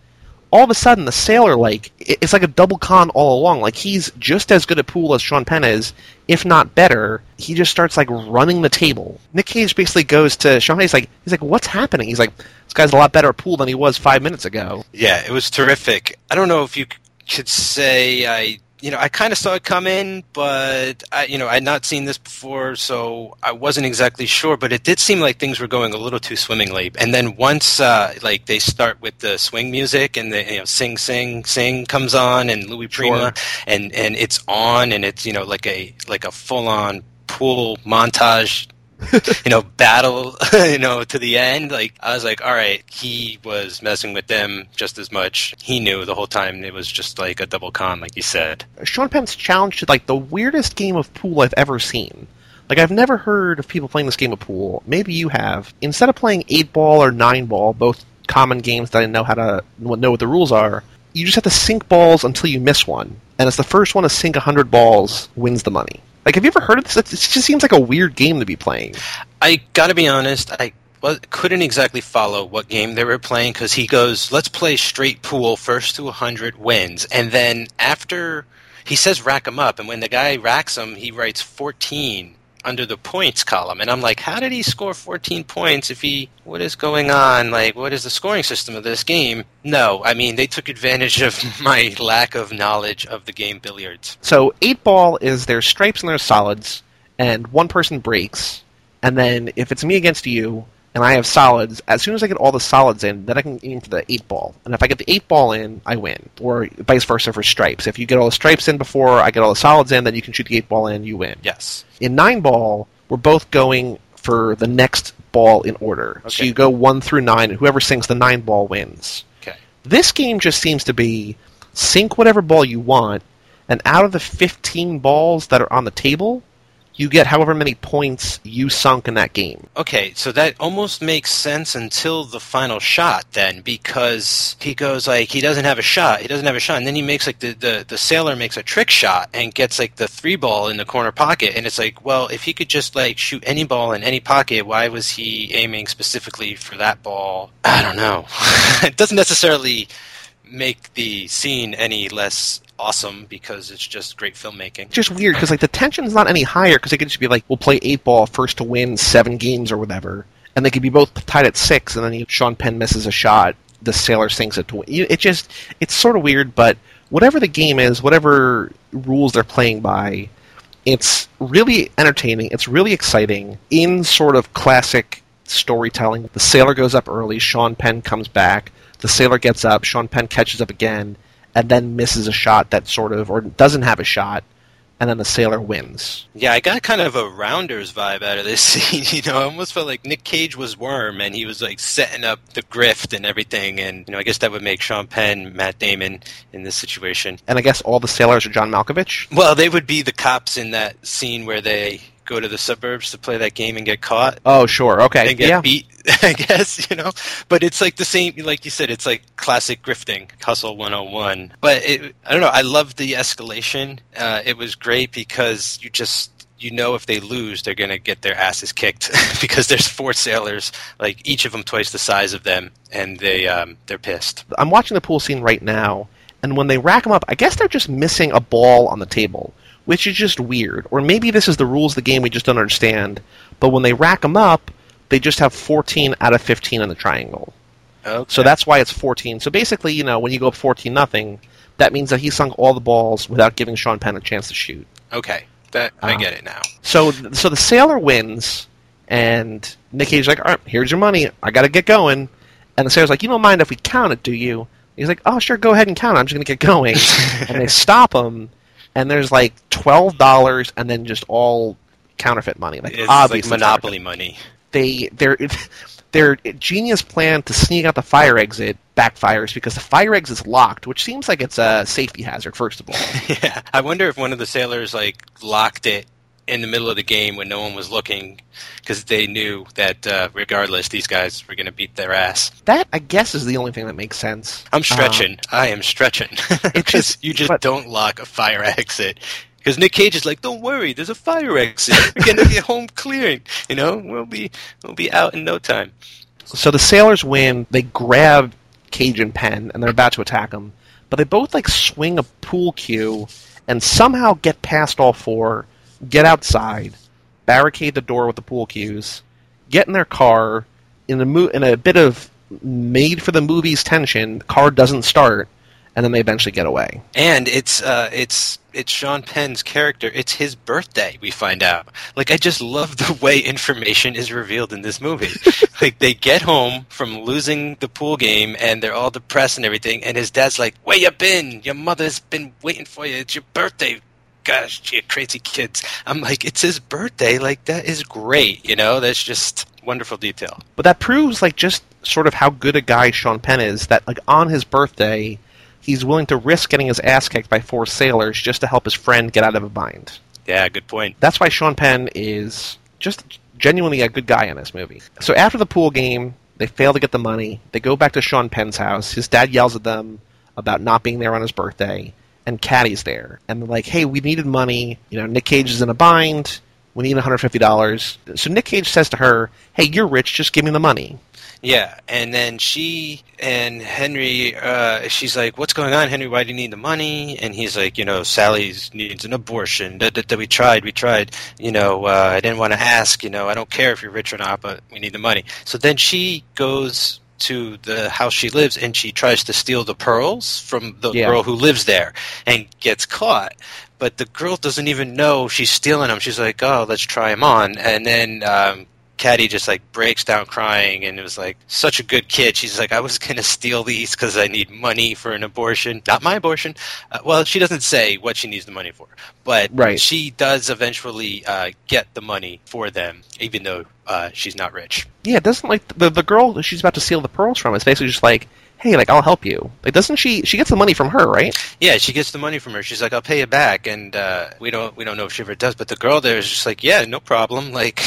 all of a sudden the sailor like it's like a double con all along. Like he's just as good at pool as Sean Penn is, if not better. He just starts like running the table. Nick Cage basically goes to Sean. He's like, he's like, what's happening? He's like, this guy's a lot better at pool than he was five minutes ago. Yeah, it was terrific. I don't know if you could say I, you know, I kind of saw it come in, but I, you know, I'd not seen this before, so I wasn't exactly sure. But it did seem like things were going a little too swimmingly. And then once, uh, like, they start with the swing music and the you know, sing, sing, sing comes on, and Louis Prima, and and it's on, and it's you know like a like a full on pool montage you know, battle, you know, to the end. Like, I was like, all right, he was messing with them just as much. He knew the whole time it was just like a double con, like you said. Sean Penn's challenged to like the weirdest game of pool I've ever seen. Like I've never heard of people playing this game of pool. Maybe you have. Instead of playing eight ball or nine ball, both common games that I know how to know what the rules are, you just have to sink balls until you miss one, and it's the first one to sink hundred balls wins the money. Like, have you ever heard of this? It just seems like a weird game to be playing. I gotta be honest, I wa- couldn't exactly follow what game they were playing because he goes, let's play straight pool, first to 100 wins. And then after he says rack 'em up, and when the guy racks 'em, he writes 14 under the points column. And I'm like, how did he score 14 points if he, what is going on? Like, what is the scoring system of this game? No, I mean, they took advantage of my lack of knowledge of the game billiards. So eight ball is there's stripes and there's solids, and one person breaks, and then if it's me against you and I have solids, as soon as I get all the solids in, then I can aim for the eight ball. And if I get the eight ball in, I win. Or vice versa for stripes. If you get all the stripes in before I get all the solids in, then you can shoot the eight ball in, you win. Yes. In nine ball, we're both going for the next ball in order. Okay. So you go one through nine, and whoever sinks the nine ball wins. Okay. This game just seems to be sink whatever ball you want, and out of the 15 balls that are on the table, you get however many points you sunk in that game. Okay, so that almost makes sense until the final shot then because he goes like he doesn't have a shot, he doesn't have a shot, and then he makes like the, the, the sailor makes a trick shot and gets like the three ball in the corner pocket and it's like, well, if he could just like shoot any ball in any pocket, why was he aiming specifically for that ball? I don't know. it doesn't necessarily make the scene any less awesome because it's just great filmmaking. Just weird because like the tension's not any higher because it could just be like we'll play eight ball first to win seven games or whatever, and they could be both tied at six, and then you, Sean Penn misses a shot, the sailor sinks it to win. It just it's sort of weird, but whatever the game is, whatever rules they're playing by, it's really entertaining. It's really exciting in sort of classic storytelling. The sailor goes up early. Sean Penn comes back. The sailor gets up. Sean Penn catches up again, and then misses a shot that sort of or doesn't have a shot, and then the sailor wins. Yeah, I got kind of a Rounders vibe out of this scene. You know, I almost felt like Nick Cage was Worm, and he was like setting up the grift and everything. And you know, I guess that would make Sean Penn Matt Damon in this situation. And I guess all the sailors are John Malkovich. Well, they would be the cops in that scene where they go to the suburbs to play that game and get caught Oh, sure. Okay. and get Yeah. beat. I guess you know, but it's like the same. Like you said, it's like classic grifting, hustle 101. But it, I don't know. I love the escalation. Uh, it was great because you just you know if they lose, they're gonna get their asses kicked because there's four sailors, like each of them twice the size of them, and they um, they're pissed. I'm watching the pool scene right now, and when they rack them up, I guess they're just missing a ball on the table, which is just weird. Or maybe this is the rules of the game we just don't understand. But when they rack them up, they just have 14 out of 15 in the triangle. Okay. So that's why it's 14. So basically, you know, when you go up 14 nothing, that means that he sunk all the balls without giving Sean Penn a chance to shoot. okay. That I Ah. get it now. So, so the sailor wins, and Nick Cage's like, "All right, here's your money. I got to get going." And the sailor's like, "You don't mind if we count it, do you?" He's like, "Oh, sure, go ahead and count. it. I'm just gonna get going." and they stop him, and there's like twelve dollars, and then just all counterfeit money, like It's obviously like monopoly money. they their their genius plan to sneak out the fire exit backfires because the fire exit is locked, which seems like it's a safety hazard. First of all, Yeah, I wonder if one of the sailors like locked it in the middle of the game when no one was looking because they knew that uh, regardless these guys were going to beat their ass. that I guess is the only thing that makes sense. I'm stretching. I am stretching. Because you just but- don't lock a fire exit. Because Nick Cage is like, "Don't worry, there's a fire exit. We're gonna get home clearing. You know, we'll be we'll be out in no time." So the sailors win. They grab Cage and Penn, and they're about to attack him, but they both like swing a pool cue and somehow get past all four, get outside, barricade the door with the pool cues, get in their car. In a mo- in a bit of made for the movies tension, the car doesn't start, and then they eventually get away. And it's uh, it's it's Sean Penn's character. It's his birthday. We find out. Like I just love the way information is revealed in this movie. like they get home from losing the pool game and they're all depressed and everything. And his dad's like, "Where you been? Your mother's been waiting for you. It's your birthday." Gosh, you crazy kids! I'm like, it's his birthday. Like that is great. You know, that's just wonderful detail. But that proves like just sort of how good a guy Sean Penn is. That like on his birthday, he's willing to risk getting his ass kicked by four sailors just to help his friend get out of a bind. Yeah, good point. That's why Sean Penn is just genuinely a good guy in this movie. So after the pool game, they fail to get the money. They go back to Sean Penn's house. His dad yells at them about not being there on his birthday, and Caddy's there. And they're like, "Hey, we needed money. You know, Nick Cage is in a bind. We need $150." So Nick Cage says to her, "Hey, you're rich. Just give me the money." Yeah, and then she and Henry, uh, she's like, "What's going on, Henry? Why do you need the money?" And he's like, "You know, Sally's needs an abortion. That, that, that we tried, we tried. You know, uh, I didn't want to ask. You know, I don't care if you're rich or not, but we need the money." So then she goes to the house she lives and she tries to steal the pearls from the Yeah. girl who lives there and gets caught. But the girl doesn't even know she's stealing them. She's like, "Oh, let's try them on," and then. Um, Caddy just like breaks down crying and it was like such a good kid. She's like, I was gonna steal these because I need money for an abortion, not my abortion. Uh, well, she doesn't say what she needs the money for, but Right. she does eventually uh, get the money for them, even though uh, she's not rich. Yeah, doesn't like the the girl that she's about to steal the pearls from is basically just like, "Hey, like I'll help you." Like, doesn't she? She gets the money from her, right? Yeah, she gets the money from her. She's like, "I'll pay you back," and uh, we don't we don't know if she ever does. But the girl there is just like, "Yeah, no problem. Like,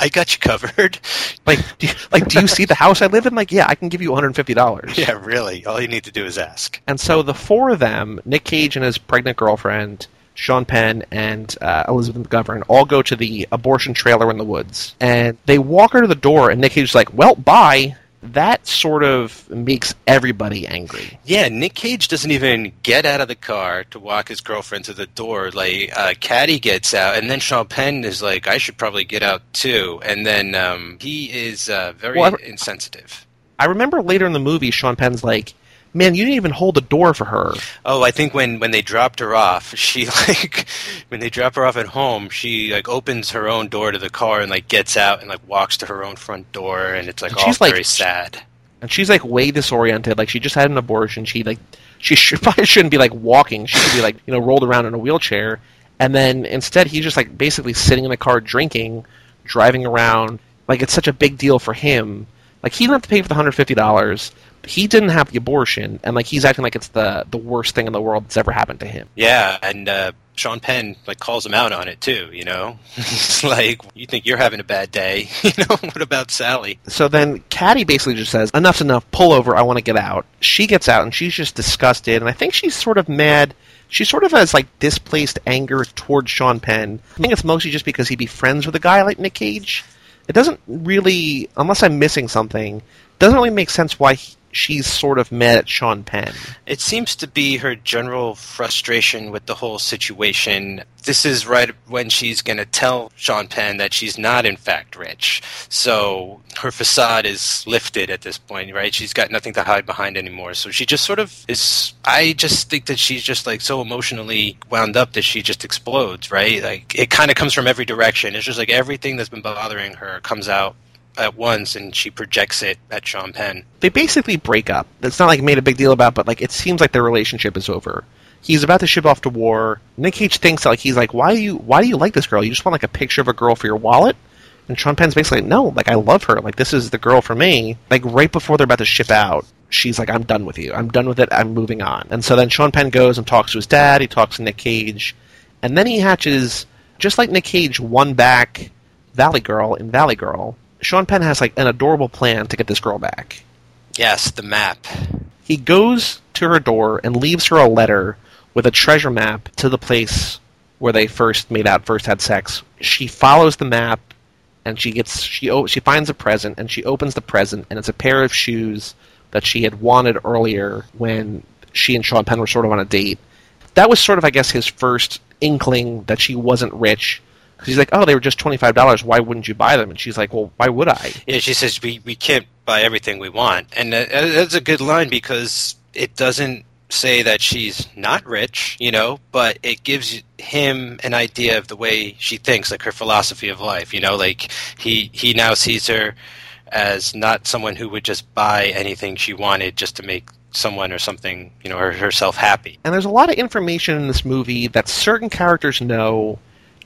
I got you covered." Like, do you, like, do you see the house I live in? Like, yeah, I can give you one hundred fifty dollars. Yeah, really. All you need to do is ask. And so the four of them, Nick Cage and his pregnant girlfriend, Sean Penn, and uh, Elizabeth McGovern, all go to the abortion trailer in the woods. And they walk her to the door, and Nick Cage's like, well, bye. That sort of makes everybody angry. Yeah, Nick Cage doesn't even get out of the car to walk his girlfriend to the door. Like, uh, Caddy gets out, and then Sean Penn is like, "I should probably get out too." And then um, he is uh, very Well, I- insensitive. I remember later in the movie, Sean Penn's like, man, you didn't even hold the door for her. Oh, I think when when they dropped her off, she like when they drop her off at home, she like opens her own door to the car and like gets out and like walks to her own front door, and it's like And all she's, like, very sad. and she's like way disoriented. Like she just had an abortion. She like she should, probably shouldn't be like walking. She should be like you know rolled around in a wheelchair. And then instead, he's just like basically sitting in the car drinking, driving around. Like it's such a big deal for him. Like he didn't have to pay for the hundred fifty dollars. He didn't have the abortion, and like he's acting like it's the the worst thing in the world that's ever happened to him. Yeah, and uh, Sean Penn like calls him out on it too. You know, he's like, "You think you're having a bad day? You know, what about Sally?" So then Caddy basically just says, Enough's enough, pull over, I want to get out. She gets out and she's just disgusted, and I think she's sort of mad. She sort of has like displaced anger towards Sean Penn. I think it's mostly just because he'd be friends with a guy like Nick Cage. It doesn't really, unless I'm missing something, doesn't really make sense why he, she's sort of mad at Sean Penn. It seems to be her general frustration with the whole situation. This is right when she's going to tell Sean Penn that she's not, in fact, rich. So her facade is lifted at this point, right? She's got nothing to hide behind anymore. So she just sort of is. I just think that she's just like so emotionally wound up that she just explodes, right? Like it kind of comes from every direction. It's just like everything that's been bothering her comes out at once, and she projects it at Sean Penn. They basically break up. It's not like made a big deal about, but like it seems like their relationship is over. He's about to ship off to war. Nick Cage thinks like he's like, why do you why do you like this girl? You just want like a picture of a girl for your wallet? And Sean Penn's basically like, no, like I love her. Like this is the girl for me. Like right before they're about to ship out, she's like, I'm done with you. I'm done with it. I'm moving on. And so then Sean Penn goes and talks to his dad. He talks to Nick Cage, and then he hatches just like Nick Cage won back Valley Girl in Valley Girl. Sean Penn has like an adorable plan to get this girl back. Yes, the map. He goes to her door and leaves her a letter with a treasure map to the place where they first made out, first had sex. She follows the map and she gets she she finds a present and she opens the present and it's a pair of shoes that she had wanted earlier when she and Sean Penn were sort of on a date. That was sort of I guess his first inkling that she wasn't rich. He's like, oh, they were just twenty five dollars. Why wouldn't you buy them? And she's like, well, why would I? Yeah, she says we, we can't buy everything we want, and uh, that's a good line because it doesn't say that she's not rich, you know, but it gives him an idea of the way she thinks, like her philosophy of life. You know, like he he now sees her as not someone who would just buy anything she wanted just to make someone or something, you know, her, herself happy. And there's a lot of information in this movie that certain characters know,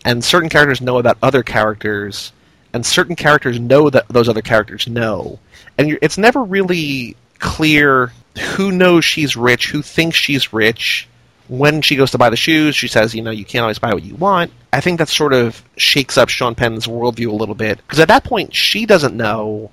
and certain characters know about other characters, and certain characters know that those other characters know. And you're, it's never really clear who knows she's rich, who thinks she's rich. When she goes to buy the shoes, she says, you know, you can't always buy what you want. I think that sort of shakes up Sean Penn's worldview a little bit. Because at that point, she doesn't know,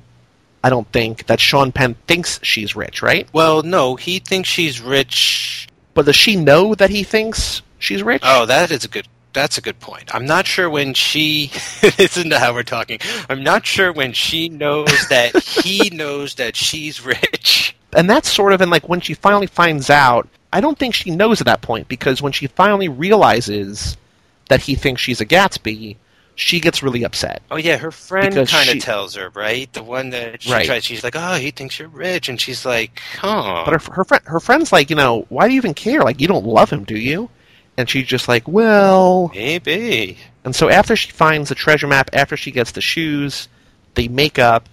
I don't think, that Sean Penn thinks she's rich, right? Well, no, he thinks she's rich. But does she know that he thinks she's rich? Oh, that is a good. That's a good point. I'm not sure when she. Listen to how we're talking. I'm not sure when she knows that he knows that she's rich. and that's sort of in like when she finally finds out i don't think she knows at that point because when she finally realizes that he thinks she's a gatsby she gets really upset Oh yeah, her friend kind of tells her, right? The one that she Right. tries. She's like, "Oh, he thinks you're rich," and she's like, "Huh." but her, her friend her friend's like you know why do you even care like you don't love him do you and she's just like well Maybe. and so after she finds the treasure map after she gets the shoes they make up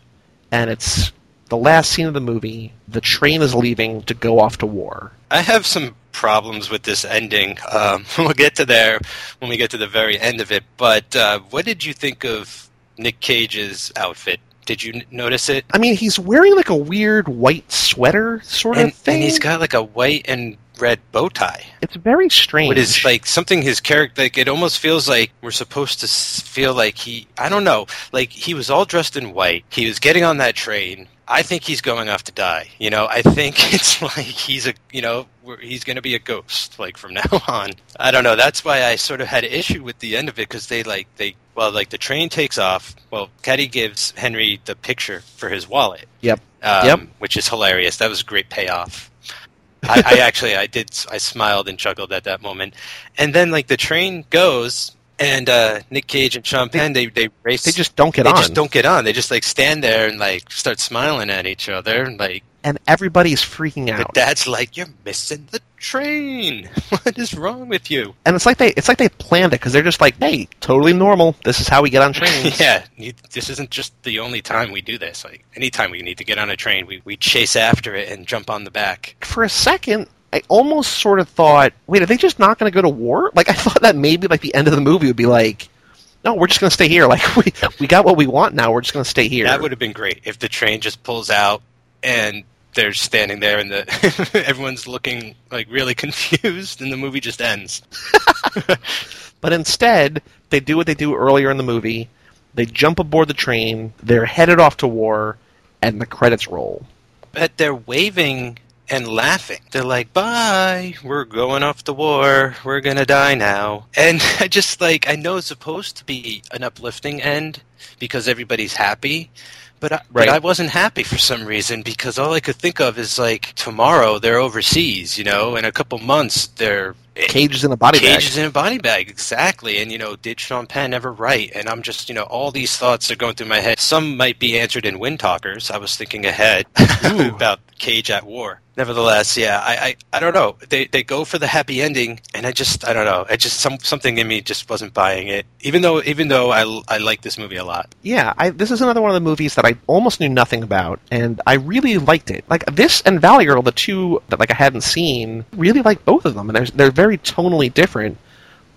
and it's the last scene of the movie the train is leaving to go off to war I have some problems with this ending. Um, we'll get to there when we get to the very end of it. But uh, what did you think of Nick Cage's outfit? Did you n- notice it? i mean he's wearing like a weird white sweater sort And, of thing and he's got like a white and red bow tie. It's very strange. It is like something his character? Like it almost feels like we're supposed to feel like he. I don't know. Like he was all dressed in white. He was getting on that train. I think he's going off to die. You know, I think it's like he's a. You know, he's going to be a ghost. Like from now on. I don't know. That's why I sort of had an issue with the end of it because they like they. Well, like the train takes off. Well, Caddy gives Henry the picture for his wallet. Yep. Um, Yep. Which is hilarious. That was a great payoff. I, I actually I did I smiled and chuckled at that moment, and then like the train goes and uh, Nick Cage and Sean Penn they they race. They just don't get they on. just don't get on. They just like stand there and like start smiling at each other. And, like and everybody's freaking the out. dad's like, "You're missing the train. What is wrong with you?" and it's like they it's like they planned it because they're just like, hey, totally normal. This is how we get on trains. yeah, you, this isn't just the only time we do this. Like anytime we need to get on a train, we we chase after it and jump on the back. For a second, I almost sort of thought, wait, are they just not going to go to war? Like I thought that maybe like the end of the movie would be like, no, we're just going to stay here. Like we we got what we want now. We're just going to stay here. That would have been great if the train just pulls out and they're standing there and the everyone's looking like really confused and the movie just ends. But instead, they do what they do earlier in the movie. They jump aboard the train. They're headed off to war, and the credits roll. But they're waving and laughing. They're like, "Bye, we're going off to war. We're gonna die now." And I just like I know it's supposed to be an uplifting end because everybody's happy. But I, but I wasn't happy for some reason because all I could think of is like tomorrow they're overseas, you know, in a couple months they're eh, Cages in a body bag. Cages in a body bag, exactly. And you know, did Sean Penn ever write? And I'm just, you know, all these thoughts are going through my head. Some might be answered in Wind Talkers. I was thinking ahead about Cage at War. Nevertheless, yeah, I, I, I don't know. They they go for the happy ending, and I just I don't know. I just some something in me just wasn't buying it. Even though even though I I like this movie a lot. Yeah, I, this is another one of the movies that I almost knew nothing about, and I really liked it. Like this and Valley Girl, the two that like I hadn't seen, really like both of them, and they're they're very tonally different.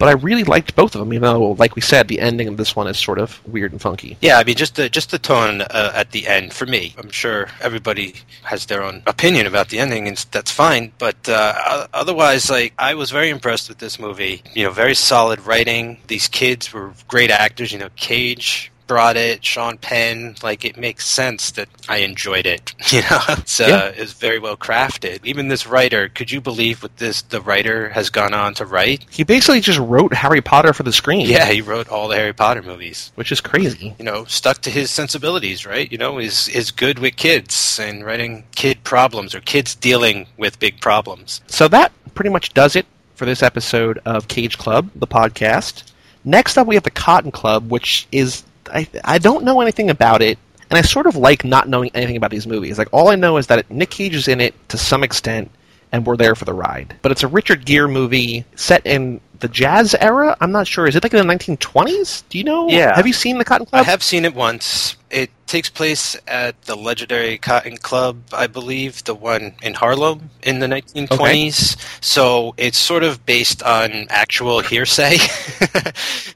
But I really liked both of them, even though, like we said, the ending of this one is sort of weird and funky. Yeah, I mean, just the just the tone uh, at the end for me. I'm sure everybody has their own opinion about the ending, and that's fine. But uh, otherwise, like I was very impressed with this movie. You know, very solid writing. These kids were great actors. You know, Cage brought it, Sean Penn. Like it makes sense that I enjoyed it. You know, it's, uh, Yeah. it's very well crafted. Even this writer, could you believe what this the writer has gone on to write? He basically just wrote Harry Potter for the screen. Yeah, he wrote all the Harry Potter movies. which is crazy. you know, stuck to his sensibilities, right? You know, is is good with kids and writing kid problems or kids dealing with big problems. So that pretty much does it for this episode of Cage Club, the podcast. Next up, we have the Cotton Club, which is I I don't know anything about it, and I sort of like not knowing anything about these movies. Like all I know is that Nick Cage is in it to some extent, and we're there for the ride. But it's a Richard Gere movie set in the jazz era. I'm not sure. Is it like in the 1920s? Do you know? Yeah. Have you seen the Cotton Club? I have seen it once. It takes place at the legendary Cotton Club, I believe, the one in Harlem in the 1920s. Okay. So it's sort of based on actual hearsay.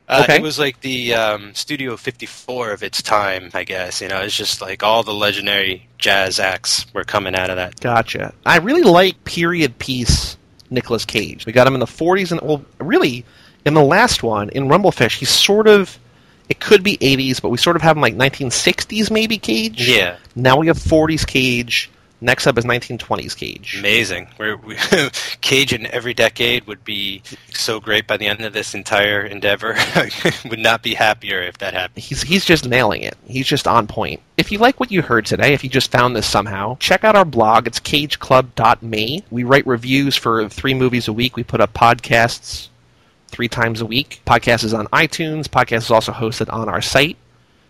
uh, Okay. It was like the um, Studio 54 of its time, I guess. You know, it's just like all the legendary jazz acts were coming out of that. Gotcha. I really like period piece Nicolas Cage. We got him in the 40s and well, really in the last one in Rumblefish, he's sort of it could be 80s, but we sort of have him like 1960s maybe Cage. Yeah. Now we have 40s Cage. Next up is 1920s Cage. Amazing. We're, we, Cage in every decade would be so great by the end of this entire endeavor. would not be happier if that happened. He's he's just nailing it. He's just on point. If you like what you heard today, if you just found this somehow, check out our blog. It's cageclub.me. We write reviews for three movies a week. We put up podcasts three times a week. Podcast is on iTunes. Podcast is also hosted on our site.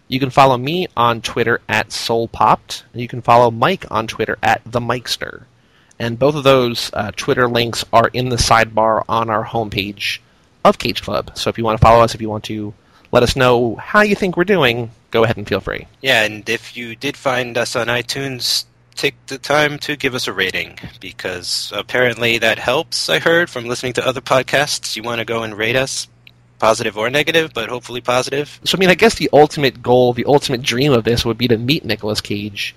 You can follow me on Twitter at SoulPopped, and you can follow Mike on Twitter at the Mikester. And both of those uh, Twitter links are in the sidebar on our homepage of Cage Club. So if you want to follow us, if you want to let us know how you think we're doing, go ahead and feel free. Yeah, and if you did find us on iTunes, take the time to give us a rating because apparently that helps. I heard from listening to other podcasts. You want to go and rate us, positive or negative, but hopefully positive. So I mean, I guess the ultimate goal, the ultimate dream of this would be to meet Nicolas Cage.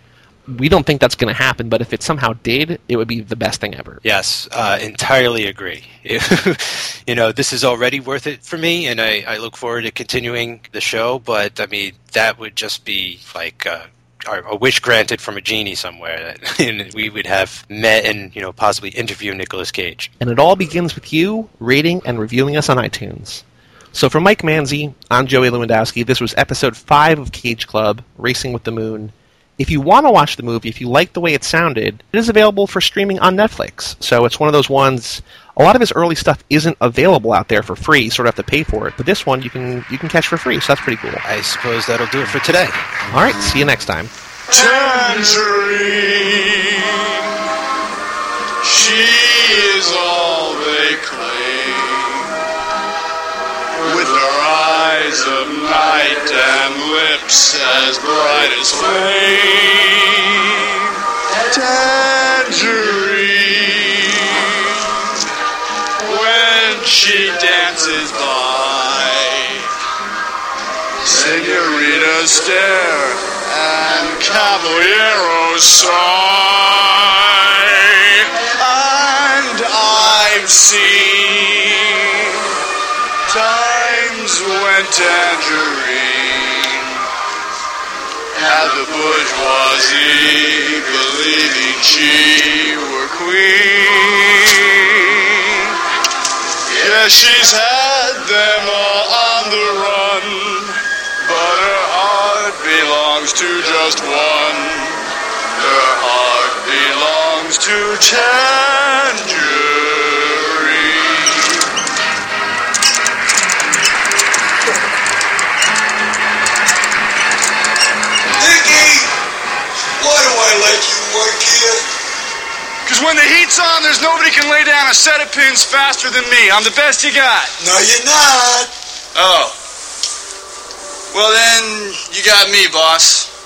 We don't think that's going to happen, but if it somehow did, it would be the best thing ever. Yes, uh, entirely agree. you know, this is already worth it for me, and I, I look forward to continuing the show. But I mean, that would just be like uh, a wish granted from a genie somewhere that we would have met and you know possibly interview Nicolas Cage. And it all begins with you rating and reviewing us on iTunes. So for Mike Manzi, I'm Joey Lewandowski. This was episode 5 of Cage Club, Racing with the Moon. If you want to watch the movie, if you like the way it sounded, it is available for streaming on Netflix. So it's one of those ones. A lot of his early stuff isn't available out there for free. You sort of have to pay for it. But this one you can you can catch for free. So that's pretty cool. I suppose that'll do it for today. All right, see you next time. Tangerine. She is all eyes of night and lips as bright as flame. Tangerine. When she dances by. Senoritas stare and caballeros sigh. And I've seen when Tangerine had the bourgeoisie believing she were queen. Yeah, she's had them all on the run, but her heart belongs to just one. Her heart belongs to Tangerine. Why do I let you work here? Cause when the heat's on, there's nobody can lay down a set of pins faster than me. I'm the best you got. No, you're not. Oh. Well, then, you got me, boss.